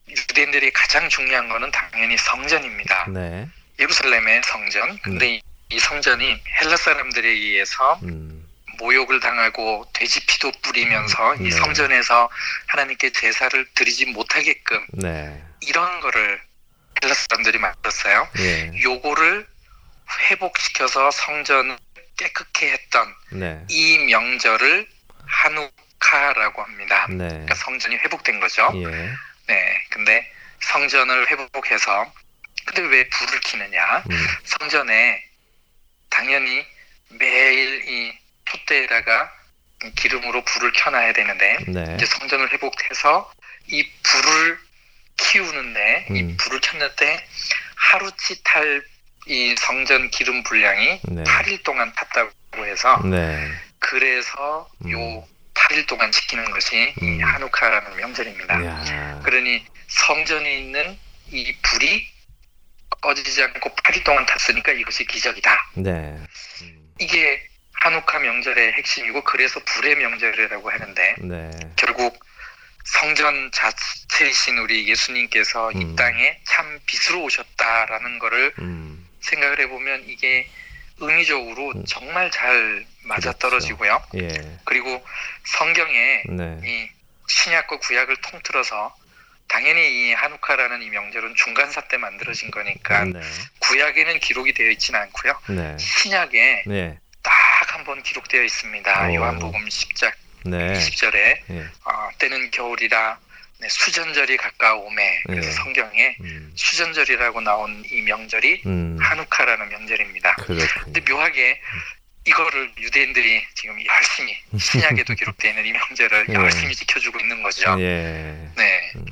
유대인들이 가장 중요한 거는 당연히 성전입니다. 네, 예루살렘의 성전. 근데 이, 이 성전이 헬라 사람들에 의해서 음, 모욕을 당하고 돼지 피도 뿌리면서 네. 이 성전에서 하나님께 제사를 드리지 못하게끔 네, 이런 거를 헬라 사람들이 만들었어요. 예, 요거를 회복시켜서 성전을 깨끗게 했던 네, 이 명절을 한우 카라고 합니다. 네, 그러니까 성전이 회복된 거죠. 예, 네. 근데 성전을 회복해서 근데 왜 불을 켜느냐? 음, 성전에 당연히 매일 이 촛대에다가 이 기름으로 불을 켜놔야 되는데 네, 이제 성전을 회복해서 이 불을 키우는데 이 음. 불을 켰는 데 하루치 탈 이 성전 기름 분량이 네. 8일 동안 탔다고 해서 네, 그래서 음. 요 8일 동안 지키는 것이 이 음. 한우카라는 명절입니다. 야, 그러니 성전에 있는 이 불이 꺼지지 않고 8일 동안 탔으니까 이것이 기적이다. 네, 음, 이게 한우카 명절의 핵심이고 그래서 불의 명절이라고 하는데 네, 결국 성전 자체이신 우리 예수님께서 음. 이 땅에 참 빛으로 오셨다라는 거를 음, 생각을 해보면 이게 의미적으로 음. 정말 잘 맞아떨어지고요. 예, 그리고 성경에 네, 이 신약과 구약을 통틀어서 당연히 이 한우카라는 이 명절은 중간사 때 만들어진 거니까 네, 구약에는 기록이 되어 있지는 않고요. 네, 신약에 네, 딱한 번 기록되어 있습니다. 오. 요한복음 10장 네, 20절에 예, 어, 때는 겨울이라 네, 수전절이 가까움에 그래서 네. 성경에 음, 수전절이라고 나온 이 명절이 음, 한우카라는 명절입니다. 그렇군요. 근데 묘하게 이거를 유대인들이 지금 열심히 신약에도 기록되어 있는 이 명절을 네. 열심히 지켜주고 있는 거죠. 예, 네. 음.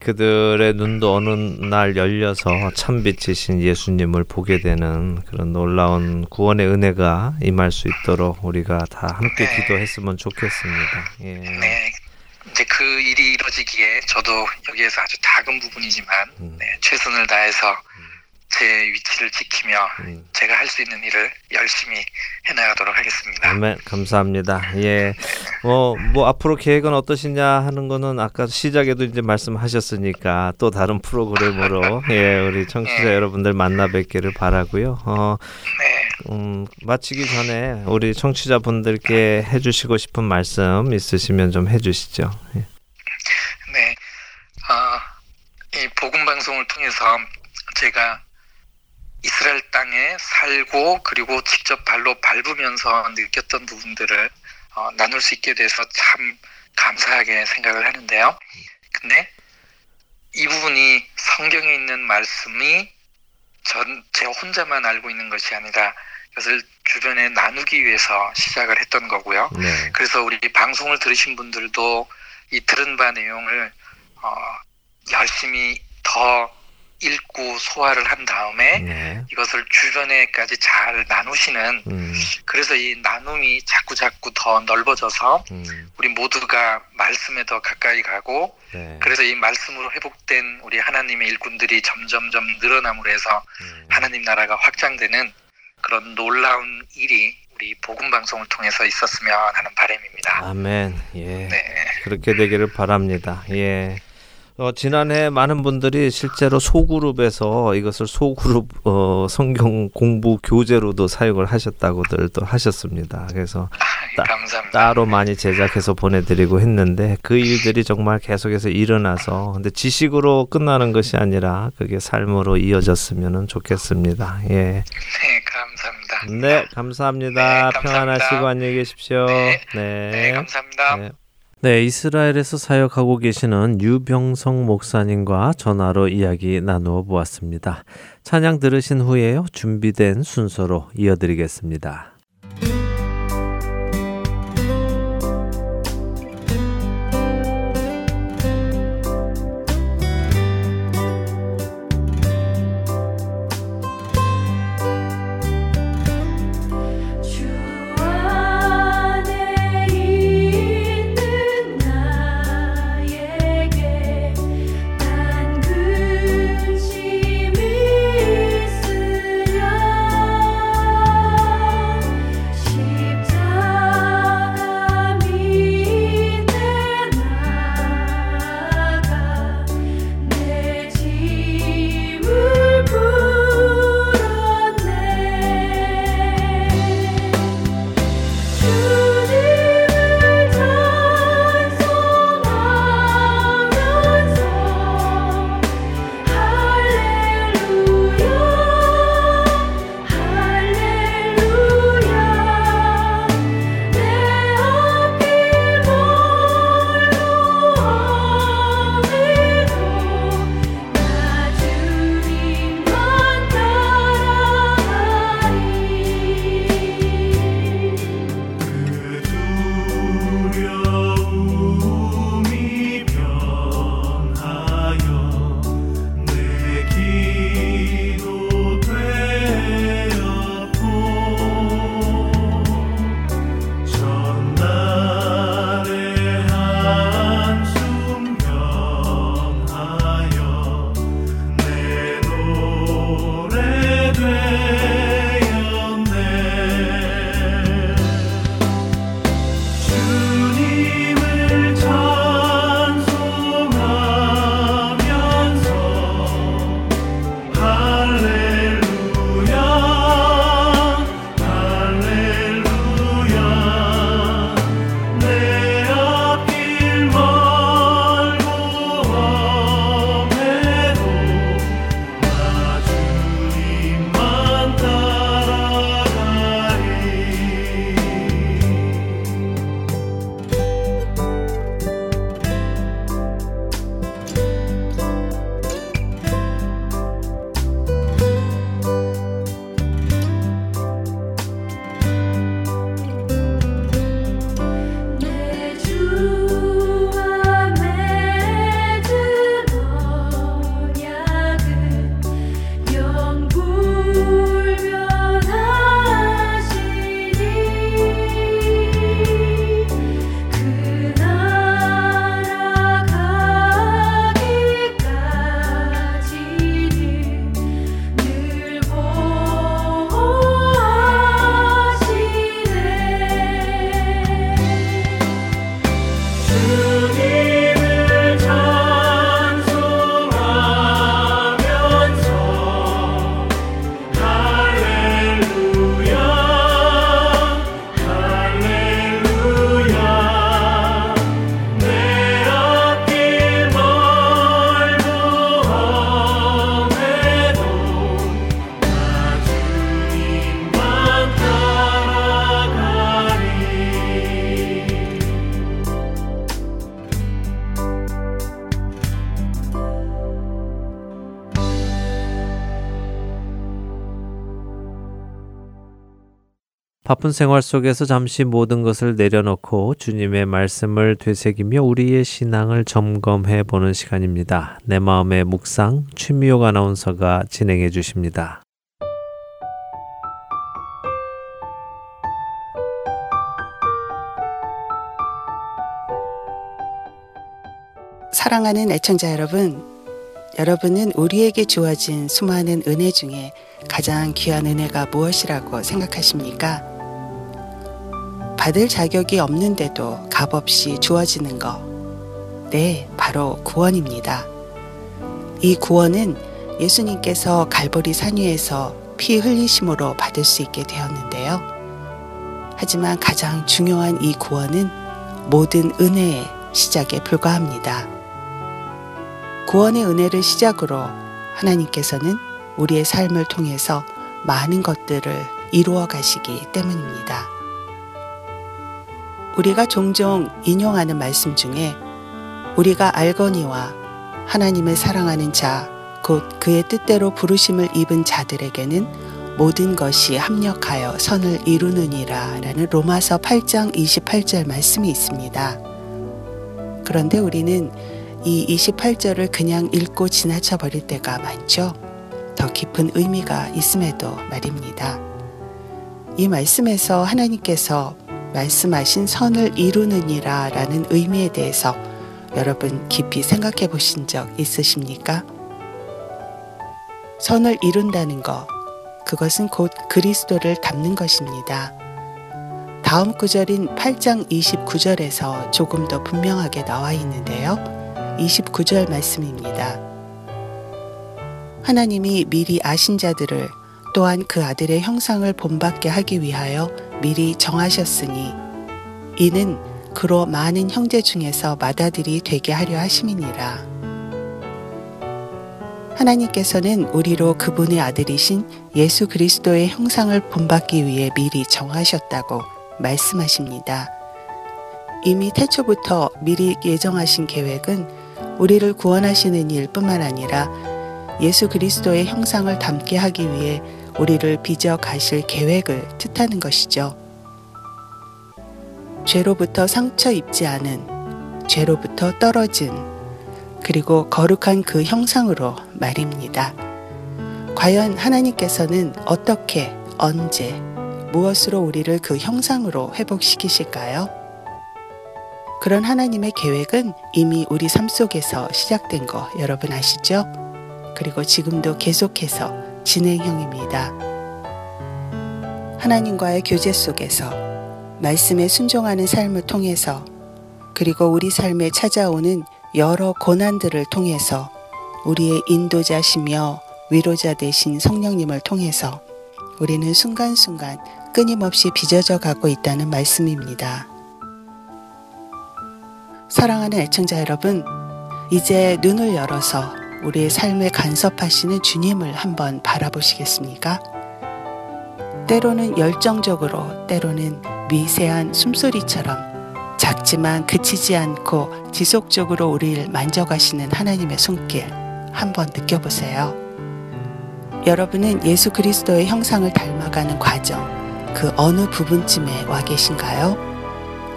그들의 눈도 어느 날 열려서 참빛이신 예수님을 보게 되는 그런 놀라운 구원의 은혜가 임할 수 있도록 우리가 다 함께 네. 기도했으면 좋겠습니다. 예. 네. 이제 그 일이 이루어지기에 저도 여기에서 아주 작은 부분이지만 음. 네, 최선을 다해서 제 위치를 지키며 음. 제가 할 수 있는 일을 열심히 해나가도록 하겠습니다. 아멘 감사합니다. 예. 뭐, 뭐 앞으로 계획은 어떠시냐 하는 거는 아까 시작에도 이제 말씀하셨으니까 또 다른 프로그램으로 예 우리 청취자 네. 여러분들 만나 뵙기를 바라고요. 어, 네. 음, 마치기 전에 우리 청취자분들께 해주시고 싶은 말씀 있으시면 좀 해주시죠. 예. 네. 어, 이 복음 방송을 통해서 제가 이스라엘 땅에 살고 그리고 직접 발로 밟으면서 느꼈던 부분들을 어, 나눌 수 있게 돼서 참 감사하게 생각을 하는데요. 근데 이 부분이 성경에 있는 말씀이 전 제 혼자만 알고 있는 것이 아니라 이것을 주변에 나누기 위해서 시작을 했던 거고요. 네. 그래서 우리 방송을 들으신 분들도 이 들은 바 내용을 어, 열심히 더 읽고 소화를 한 다음에 네. 이것을 주변에까지 잘 나누시는 음, 그래서 이 나눔이 자꾸 자꾸 더 넓어져서 음, 우리 모두가 말씀에 더 가까이 가고 네. 그래서 이 말씀으로 회복된 우리 하나님의 일꾼들이 점점점 늘어남으로 해서 음, 하나님 나라가 확장되는 그런 놀라운 일이 우리 복음 방송을 통해서 있었으면 하는 바람입니다. 아멘. 예. 네. 그렇게 되기를 바랍니다. 예. 어, 지난해 많은 분들이 실제로 소그룹에서 이것을 소그룹 어, 성경 공부 교재로도 사용을 하셨다고들 또 하셨습니다. 그래서 따- 감사합니다. 따로 많이 제작해서 보내드리고 했는데 그 일들이 정말 계속해서 일어나서 근데 지식으로 끝나는 것이 아니라 그게 삶으로 이어졌으면 좋겠습니다. 예. 네, 감사합니다. 네, 감사합니다. 네, 감사합니다. 평안하시고 안녕히 계십시오. 네, 네. 네, 감사합니다. 네. 네, 이스라엘에서 사역하고 계시는 유병성 목사님과 전화로 이야기 나누어 보았습니다. 찬양 들으신 후에요. 준비된 순서로 이어드리겠습니다. 바쁜 생활 속에서 잠시 모든 것을 내려놓고 주님의 말씀을 되새기며 우리의 신앙을 점검해 보는 시간입니다. 내 마음의 묵상 취미옥 아나운서가 진행해 주십니다. 사랑하는 애청자 여러분, 여러분은 우리에게 주어진 수많은 은혜 중에 가장 귀한 은혜가 무엇이라고 생각하십니까? 받을 자격이 없는데도 값없이 주어지는 것. 네, 바로 구원입니다. 이 구원은 예수님께서 갈보리 산 위에서 피 흘리심으로 받을 수 있게 되었는데요. 하지만 가장 중요한 이 구원은 모든 은혜의 시작에 불과합니다. 구원의 은혜를 시작으로 하나님께서는 우리의 삶을 통해서 많은 것들을 이루어 가시기 때문입니다. 우리가 종종 인용하는 말씀 중에 우리가 알거니와 하나님을 사랑하는 자, 곧 그의 뜻대로 부르심을 입은 자들에게는 모든 것이 합력하여 선을 이루느니라 라는 로마서 8장 28절 말씀이 있습니다. 그런데 우리는 이 28절을 그냥 읽고 지나쳐 버릴 때가 많죠. 더 깊은 의미가 있음에도 말입니다. 이 말씀에서 하나님께서 말씀하신 선을 이루느니라 라는 의미에 대해서 여러분 깊이 생각해 보신 적 있으십니까? 선을 이룬다는 것, 그것은 곧 그리스도를 닮는 것입니다. 다음 구절인 8장 29절에서 조금 더 분명하게 나와 있는데요. 29절 말씀입니다. 하나님이 미리 아신 자들을 또한 그 아들의 형상을 본받게 하기 위하여 미리 정하셨으니 이는 그로 많은 형제 중에서 맏아들이 되게 하려 하심이니라. 하나님께서는 우리로 그분의 아들이신 예수 그리스도의 형상을 본받기 위해 미리 정하셨다고 말씀하십니다. 이미 태초부터 미리 예정하신 계획은 우리를 구원하시는 일뿐만 아니라 예수 그리스도의 형상을 담게 하기 위해 우리를 빚어 가실 계획을 뜻하는 것이죠. 죄로부터 상처 입지 않은, 죄로부터 떨어진, 그리고 거룩한 그 형상으로 말입니다. 과연 하나님께서는 어떻게, 언제, 무엇으로 우리를 그 형상으로 회복시키실까요? 그런 하나님의 계획은 이미 우리 삶 속에서 시작된 거 여러분 아시죠? 그리고 지금도 계속해서 진행형입니다. 하나님과의 교제 속에서 말씀에 순종하는 삶을 통해서 그리고 우리 삶에 찾아오는 여러 고난들을 통해서 우리의 인도자시며 위로자 되신 성령님을 통해서 우리는 순간순간 끊임없이 빚어져 가고 있다는 말씀입니다. 사랑하는 애청자 여러분, 이제 눈을 열어서 우리의 삶을 간섭하시는 주님을 한번 바라보시겠습니까? 때로는 열정적으로, 때로는 미세한 숨소리처럼 작지만 그치지 않고 지속적으로 우리를 만져가시는 하나님의 손길 한번 느껴보세요. 여러분은 예수 그리스도의 형상을 닮아가는 과정, 그 어느 부분쯤에 와 계신가요?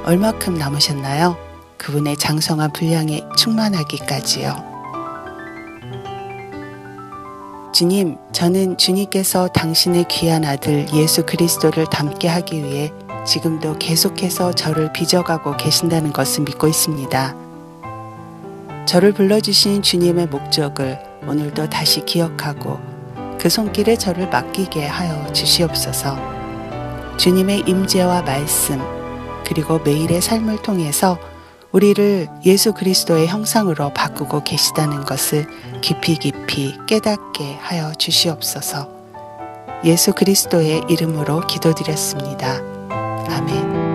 얼마큼 남으셨나요? 그분의 장성한 분량에 충만하기까지요. 주님, 저는 주님께서 당신의 귀한 아들 예수 그리스도를 닮게 하기 위해 지금도 계속해서 저를 빚어가고 계신다는 것을 믿고 있습니다. 저를 불러주신 주님의 목적을 오늘도 다시 기억하고 그 손길에 저를 맡기게 하여 주시옵소서. 주님의 임재와 말씀, 그리고 매일의 삶을 통해서 우리를 예수 그리스도의 형상으로 바꾸고 계시다는 것을 깊이 깊이 깨닫게 하여 주시옵소서. 예수 그리스도의 이름으로 기도드렸습니다. 아멘.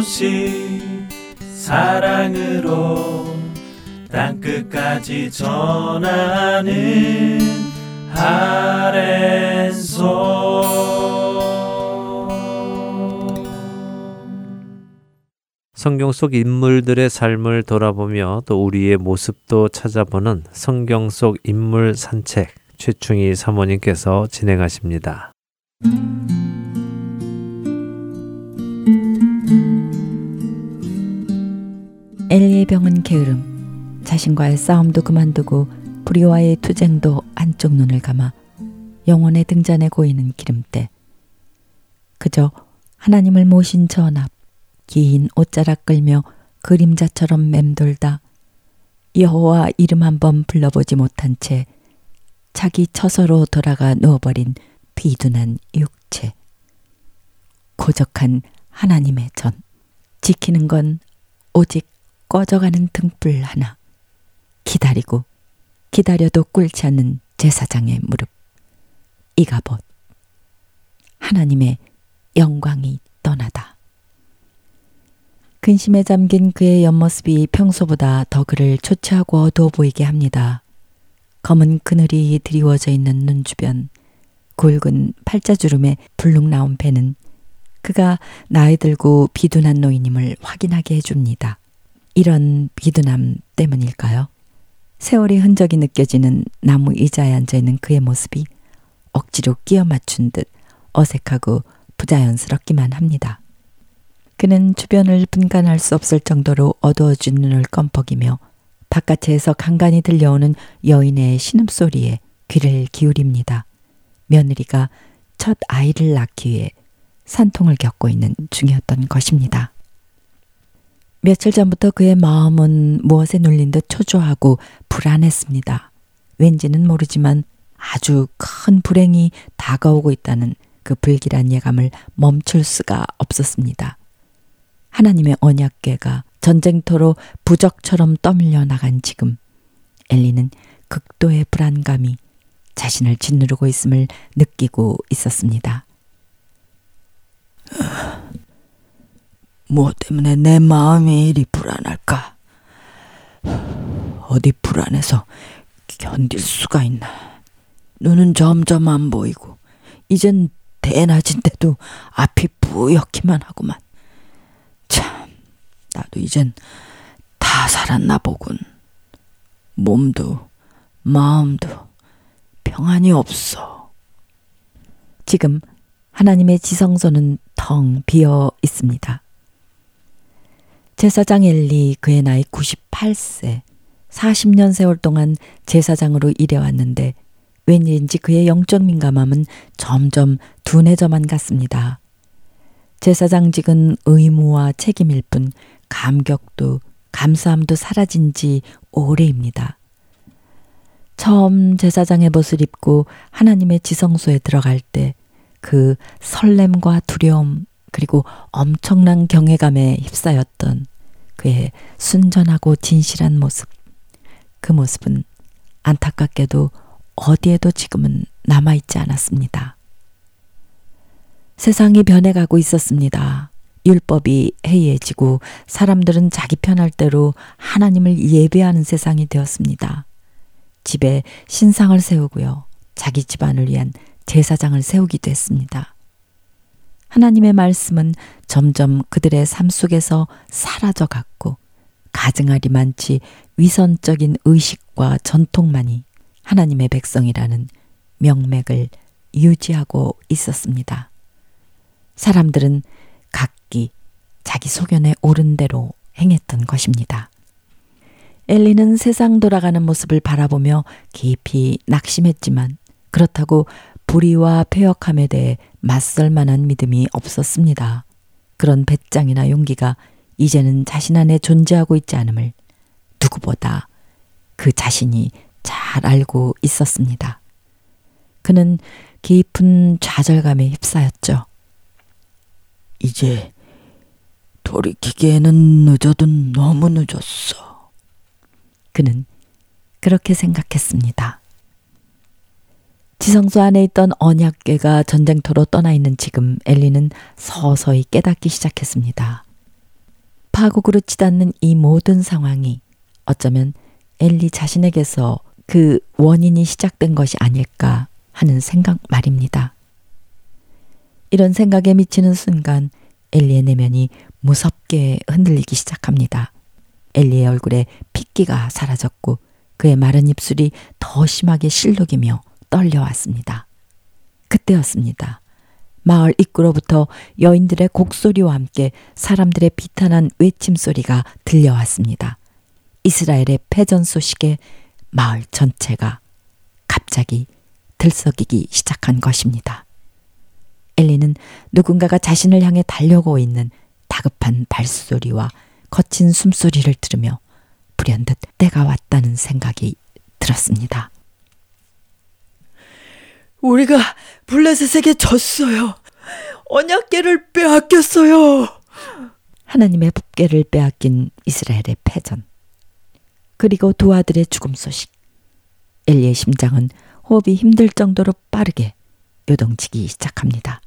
소식 사랑으로 땅끝까지 전하는 아랜소 성경 속 인물들의 삶을 돌아보며 또 우리의 모습도 찾아보는 성경 속 인물 산책 최충희 사모님께서 진행하십니다. 엘리의 병은 게으름, 자신과의 싸움도 그만두고 불의와의 투쟁도 한쪽 눈을 감아 영혼의 등잔에 고이는 기름때. 그저 하나님을 모신 전 앞, 긴 옷자락 끌며 그림자처럼 맴돌다 여호와 이름 한번 불러보지 못한 채 자기 처서로 돌아가 누워버린 비둔한 육체. 고적한 하나님의 전. 지키는 건 오직 꺼져가는 등불 하나. 기다리고 기다려도 꿇지 않는 제사장의 무릎. 이가봇. 하나님의 영광이 떠나다. 근심에 잠긴 그의 옆모습이 평소보다 더 그를 초췌하고 어두워 보이게 합니다. 검은 그늘이 드리워져 있는 눈 주변, 굵은 팔자주름에 불룩 나온 배는 그가 나이 들고 비둔한 노인임을 확인하게 해줍니다. 이런 비둔함 때문일까요? 세월의 흔적이 느껴지는 나무 의자에 앉아있는 그의 모습이 억지로 끼어 맞춘 듯 어색하고 부자연스럽기만 합니다. 그는 주변을 분간할 수 없을 정도로 어두워진 눈을 껌뻑이며 바깥에서 간간히 들려오는 여인의 신음소리에 귀를 기울입니다. 며느리가 첫 아이를 낳기 위해 산통을 겪고 있는 중이었던 것입니다. 며칠 전부터 그의 마음은 무엇에 눌린 듯 초조하고 불안했습니다. 왠지는 모르지만 아주 큰 불행이 다가오고 있다는 그 불길한 예감을 멈출 수가 없었습니다. 하나님의 언약궤가 전쟁터로 부적처럼 떠밀려 나간 지금 엘리는 극도의 불안감이 자신을 짓누르고 있음을 느끼고 있었습니다. 뭐 때문에 내 마음이 이리 불안할까? 어디 불안해서 견딜 수가 있나? 눈은 점점 안 보이고 이젠 대낮인데도 앞이 뿌옇기만 하구만. 참, 나도 이젠 다 살았나 보군. 몸도 마음도 평안이 없어. 지금 하나님의 지성소는 텅 비어 있습니다. 제사장 엘리 그의 나이 98세, 40년 세월 동안 제사장으로 일해왔는데 왠지 그의 영적 민감함은 점점 둔해져만 갔습니다. 제사장직은 의무와 책임일 뿐 감격도 감사함도 사라진 지 오래입니다. 처음 제사장의 벗을 입고 하나님의 지성소에 들어갈 때 그 설렘과 두려움 그리고 엄청난 경외감에 휩싸였던 그의 순전하고 진실한 모습. 그 모습은 안타깝게도 어디에도 지금은 남아있지 않았습니다. 세상이 변해가고 있었습니다. 율법이 해이해지고 사람들은 자기 편할 대로 하나님을 예배하는 세상이 되었습니다. 집에 신상을 세우고요. 자기 집안을 위한 제사장을 세우기도 했습니다. 하나님의 말씀은 점점 그들의 삶 속에서 사라져 갔고 가증하리 많지 위선적인 의식과 전통만이 하나님의 백성이라는 명맥을 유지하고 있었습니다. 사람들은 각기 자기 소견에 옳은 대로 행했던 것입니다. 엘리는 세상 돌아가는 모습을 바라보며 깊이 낙심했지만 그렇다고 불의와 폐역함에 대해 맞설 만한 믿음이 없었습니다. 그런 배짱이나 용기가 이제는 자신 안에 존재하고 있지 않음을 누구보다 그 자신이 잘 알고 있었습니다. 그는 깊은 좌절감에 휩싸였죠. 이제 돌이키기에는 늦어도 너무 늦었어. 그는 그렇게 생각했습니다. 지성소 안에 있던 언약궤가 전쟁터로 떠나 있는 지금 엘리는 서서히 깨닫기 시작했습니다. 파국으로 치닫는 이 모든 상황이 어쩌면 엘리 자신에게서 그 원인이 시작된 것이 아닐까 하는 생각 말입니다. 이런 생각에 미치는 순간 엘리의 내면이 무섭게 흔들리기 시작합니다. 엘리의 얼굴에 핏기가 사라졌고 그의 마른 입술이 더 심하게 실룩이며 떨려왔습니다. 그때였습니다. 마을 입구로부터 여인들의 곡소리와 함께 사람들의 비탄한 외침 소리가 들려왔습니다. 이스라엘의 패전 소식에 마을 전체가 갑자기 들썩이기 시작한 것입니다. 엘리는 누군가가 자신을 향해 달려오고 있는 다급한 발소리와 거친 숨소리를 들으며 불현듯 때가 왔다는 생각이 들었습니다. 우리가 블레셋에게 졌어요. 언약계를 빼앗겼어요. 하나님의 법계를 빼앗긴 이스라엘의 패전. 그리고 두 아들의 죽음 소식. 엘리의 심장은 호흡이 힘들 정도로 빠르게 요동치기 시작합니다.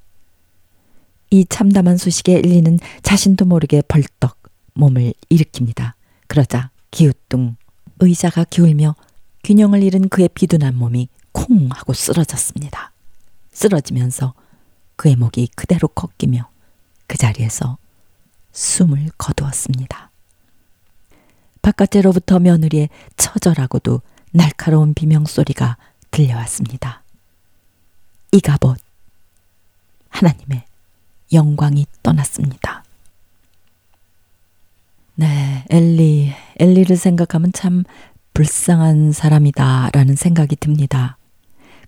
이 참담한 소식에 엘리는 자신도 모르게 벌떡 몸을 일으킵니다. 그러자 기우뚱 의자가 기울며 균형을 잃은 그의 비둔한 몸이 콩 하고 쓰러졌습니다. 쓰러지면서 그의 목이 그대로 꺾이며 그 자리에서 숨을 거두었습니다. 바깥으로부터 며느리의 처절하고도 날카로운 비명소리가 들려왔습니다. 이가봇 하나님의 영광이 떠났습니다. 네, 엘리, 엘리를 생각하면 참 불쌍한 사람이다 라는 생각이 듭니다.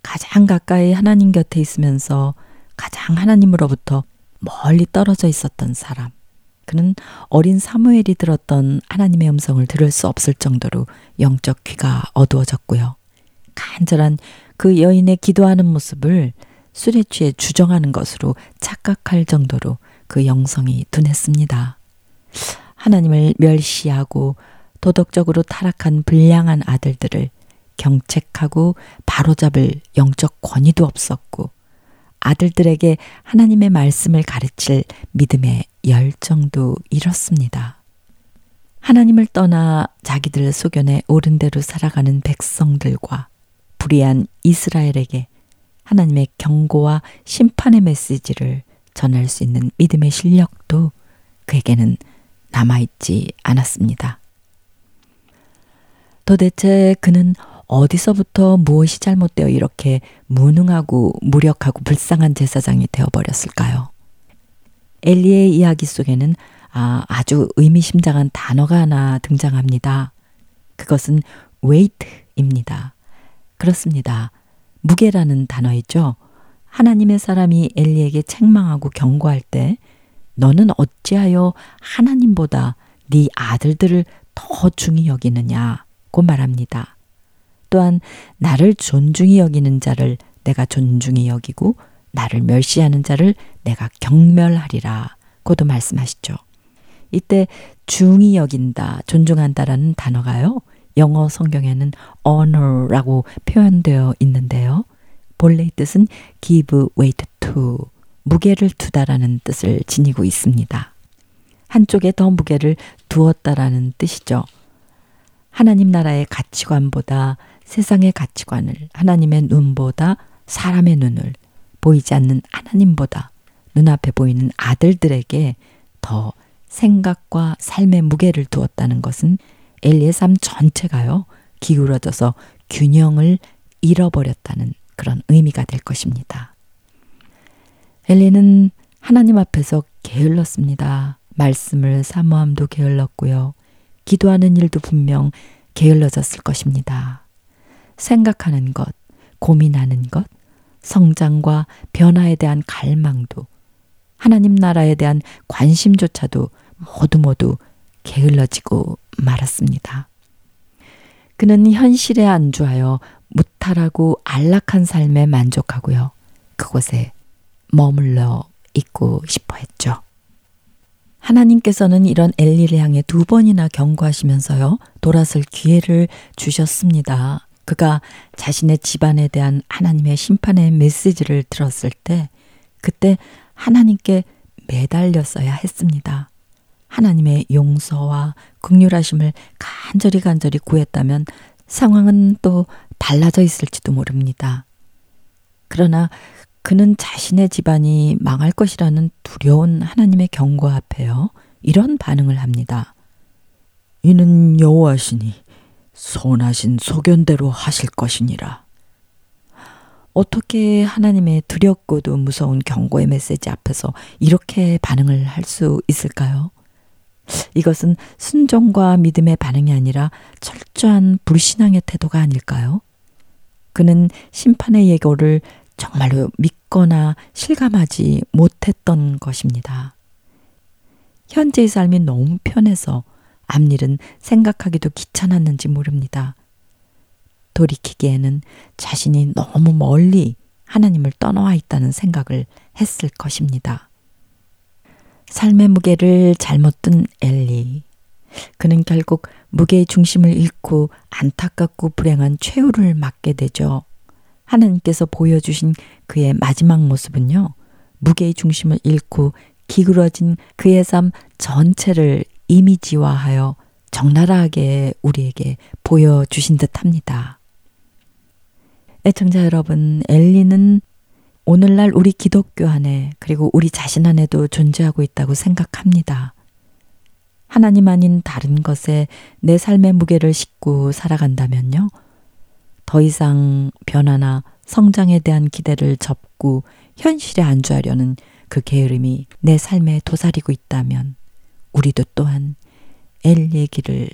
가장 가까이 하나님 곁에 있으면서 가장 하나님으로부터 멀리 떨어져 있었던 사람. 그는 어린 사무엘이 들었던 하나님의 음성을 들을 수 없을 정도로 영적 귀가 어두워졌고요. 간절한 그 여인의 기도하는 모습을 술에 취해 주정하는 것으로 착각할 정도로 그 영성이 둔했습니다. 하나님을 멸시하고 도덕적으로 타락한 불량한 아들들을 경책하고 바로잡을 영적 권위도 없었고 아들들에게 하나님의 말씀을 가르칠 믿음의 열정도 잃었습니다. 하나님을 떠나 자기들 소견에 옳은 대로 살아가는 백성들과 불의한 이스라엘에게 하나님의 경고와 심판의 메시지를 전할 수 있는 믿음의 실력도 그에게는 남아있지 않았습니다. 도대체 그는 어디서부터 무엇이 잘못되어 이렇게 무능하고 무력하고 불쌍한 제사장이 되어버렸을까요? 엘리의 이야기 속에는 아, 아주 의미심장한 단어가 하나 등장합니다. 그것은 weight입니다. 그렇습니다. 무게라는 단어이죠. 하나님의 사람이 엘리에게 책망하고 경고할 때 너는 어찌하여 하나님보다 네 아들들을 더 중히 여기느냐고 말합니다. 또한 나를 존중히 여기는 자를 내가 존중히 여기고 나를 멸시하는 자를 내가 경멸하리라 고도 말씀하시죠. 이때 중히 여긴다, 존중한다라는 단어가요. 영어 성경에는 honor라고 표현되어 있는데요. 본래의 뜻은 give weight to, 무게를 두다라는 뜻을 지니고 있습니다. 한쪽에 더 무게를 두었다라는 뜻이죠. 하나님 나라의 가치관보다 세상의 가치관을 하나님의 눈보다 사람의 눈을 보이지 않는 하나님보다 눈앞에 보이는 아들들에게 더 생각과 삶의 무게를 두었다는 것은 엘리의 삶 전체가요, 기울어져서 균형을 잃어버렸다는 그런 의미가 될 것입니다. 엘리는 하나님 앞에서 게을렀습니다. 말씀을 사모함도 게을렀고요. 기도하는 일도 분명 게을러졌을 것입니다. 생각하는 것, 고민하는 것, 성장과 변화에 대한 갈망도, 하나님 나라에 대한 관심조차도 모두 모두 게을러지고 말았습니다. 그는 현실에 안주하여 무탈하고 안락한 삶에 만족하고요. 그곳에 머물러 있고 싶어 했죠. 하나님께서는 이런 엘리를 향해 두 번이나 경고하시면서요, 돌아설 기회를 주셨습니다. 그가 자신의 집안에 대한 하나님의 심판의 메시지를 들었을 때, 그때 하나님께 매달렸어야 했습니다. 하나님의 용서와 극률하심을 간절히 간절히 구했다면 상황은 또 달라져 있을지도 모릅니다. 그러나 그는 자신의 집안이 망할 것이라는 두려운 하나님의 경고 앞에요. 이런 반응을 합니다. 이는 여호와시니 선하신 소견대로 하실 것이니라. 어떻게 하나님의 두렵고도 무서운 경고의 메시지 앞에서 이렇게 반응을 할 수 있을까요? 이것은 순종과 믿음의 반응이 아니라 철저한 불신앙의 태도가 아닐까요? 그는 심판의 예고를 정말로 믿거나 실감하지 못했던 것입니다. 현재의 삶이 너무 편해서 앞일은 생각하기도 귀찮았는지 모릅니다. 돌이키기에는 자신이 너무 멀리 하나님을 떠나와 있다는 생각을 했을 것입니다. 삶의 무게를 잘못 든 엘리. 그는 결국 무게의 중심을 잃고 안타깝고 불행한 최후를 맞게 되죠. 하나님께서 보여주신 그의 마지막 모습은요, 무게의 중심을 잃고 기울어진 그의 삶 전체를 이미지화하여 적나라하게 우리에게 보여주신 듯 합니다. 애청자 여러분, 엘리는 오늘날 우리 기독교 안에 그리고 우리 자신 안에도 존재하고 있다고 생각합니다. 하나님 아닌 다른 것에 내 삶의 무게를 싣고 살아간다면요. 더 이상 변화나 성장에 대한 기대를 접고 현실에 안주하려는 그 게으름이 내 삶에 도사리고 있다면 우리도 또한 엘리의 길을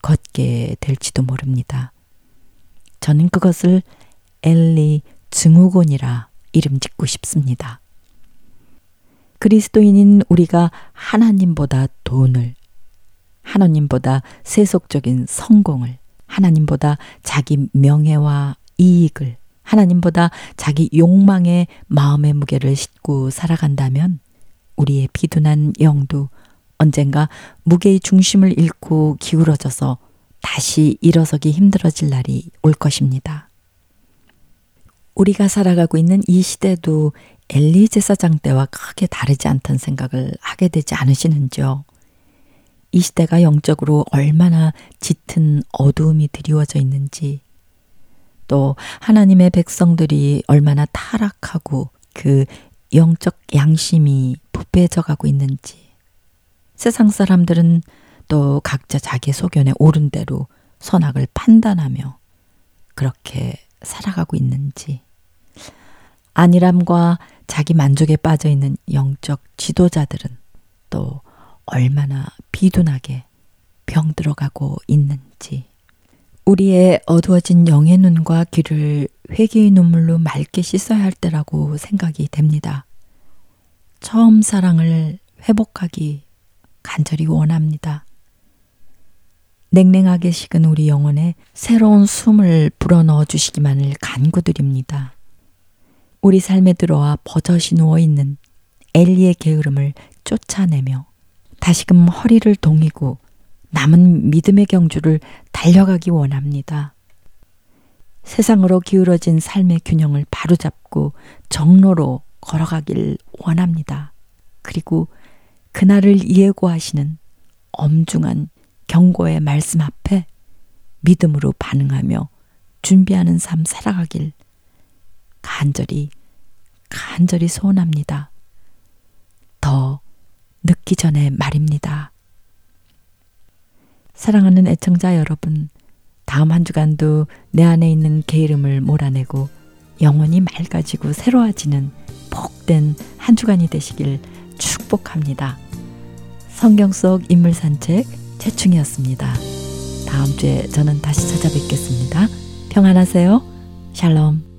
걷게 될지도 모릅니다. 저는 그것을 엘리 증후군이라 이름 짓고 싶습니다. 그리스도인인 우리가 하나님보다 돈을, 하나님보다 세속적인 성공을, 하나님보다 자기 명예와 이익을, 하나님보다 자기 욕망의 마음의 무게를 싣고 살아간다면 우리의 비둔한 영도 언젠가 무게의 중심을 잃고 기울어져서 다시 일어서기 힘들어질 날이 올 것입니다. 우리가 살아가고 있는 이 시대도 엘리 제사장 때와 크게 다르지 않다는 생각을 하게 되지 않으시는지요? 이 시대가 영적으로 얼마나 짙은 어두움이 드리워져 있는지, 또 하나님의 백성들이 얼마나 타락하고 그 영적 양심이 부패해져 가고 있는지, 세상 사람들은 또 각자 자기 소견에 옳은 대로 선악을 판단하며 그렇게 살아가고 있는지, 안일함과 자기 만족에 빠져 있는 영적 지도자들은 또 얼마나 비둔하게 병들어가고 있는지 우리의 어두워진 영의 눈과 귀를 회개의 눈물로 맑게 씻어야 할 때라고 생각이 됩니다. 처음 사랑을 회복하기 간절히 원합니다. 냉랭하게 식은 우리 영혼에 새로운 숨을 불어넣어 주시기만을 간구드립니다. 우리 삶에 들어와 버젓이 누워 있는 엘리의 게으름을 쫓아내며 다시금 허리를 동이고 남은 믿음의 경주를 달려가기 원합니다. 세상으로 기울어진 삶의 균형을 바로잡고 정로로 걸어가길 원합니다. 그리고 그날을 예고하시는 엄중한 경고의 말씀 앞에 믿음으로 반응하며 준비하는 삶 살아가길 간절히 간절히 소원합니다. 더 늦기 전에 말입니다. 사랑하는 애청자 여러분, 다음 한 주간도 내 안에 있는 게으름을 몰아내고 영원히 맑아지고 새로워지는 복된 한 주간이 되시길 축복합니다. 성경 속 인물 산책 최충이었습니다. 다음 주에 저는 다시 찾아뵙겠습니다. 평안하세요. 샬롬.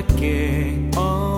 주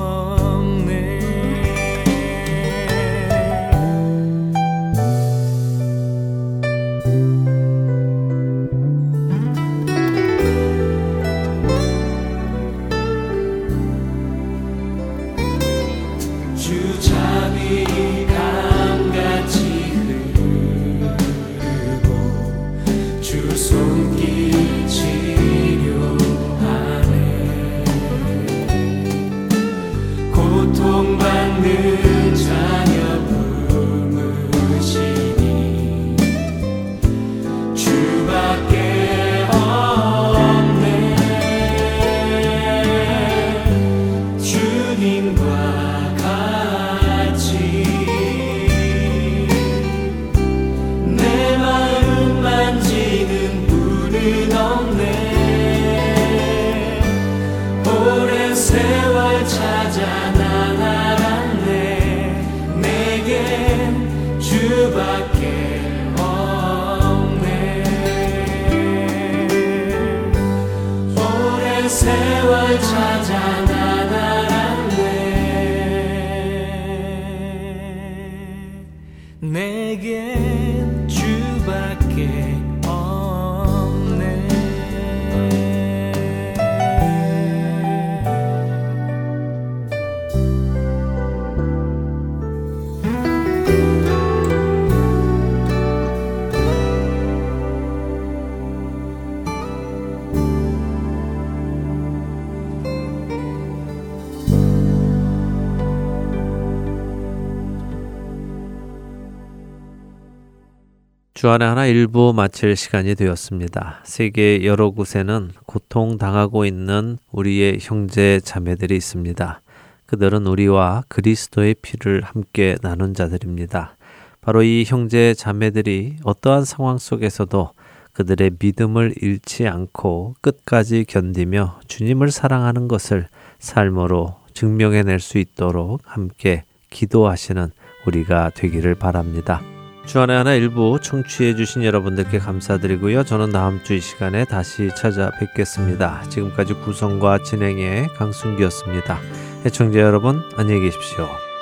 주안의 하나 일부 마칠 시간이 되었습니다. 세계 여러 곳에는 고통당하고 있는 우리의 형제 자매들이 있습니다. 그들은 우리와 그리스도의 피를 함께 나눈 자들입니다. 바로 이 형제 자매들이 어떠한 상황 속에서도 그들의 믿음을 잃지 않고 끝까지 견디며 주님을 사랑하는 것을 삶으로 증명해낼 수 있도록 함께 기도하시는 우리가 되기를 바랍니다. 주안의 하나 일부 청취해 주신 여러분들께 감사드리고요. 저는 다음 주 이 시간에 다시 찾아뵙겠습니다. 지금까지 구성과 진행의 강순기였습니다. 애청자 여러분 안녕히 계십시오.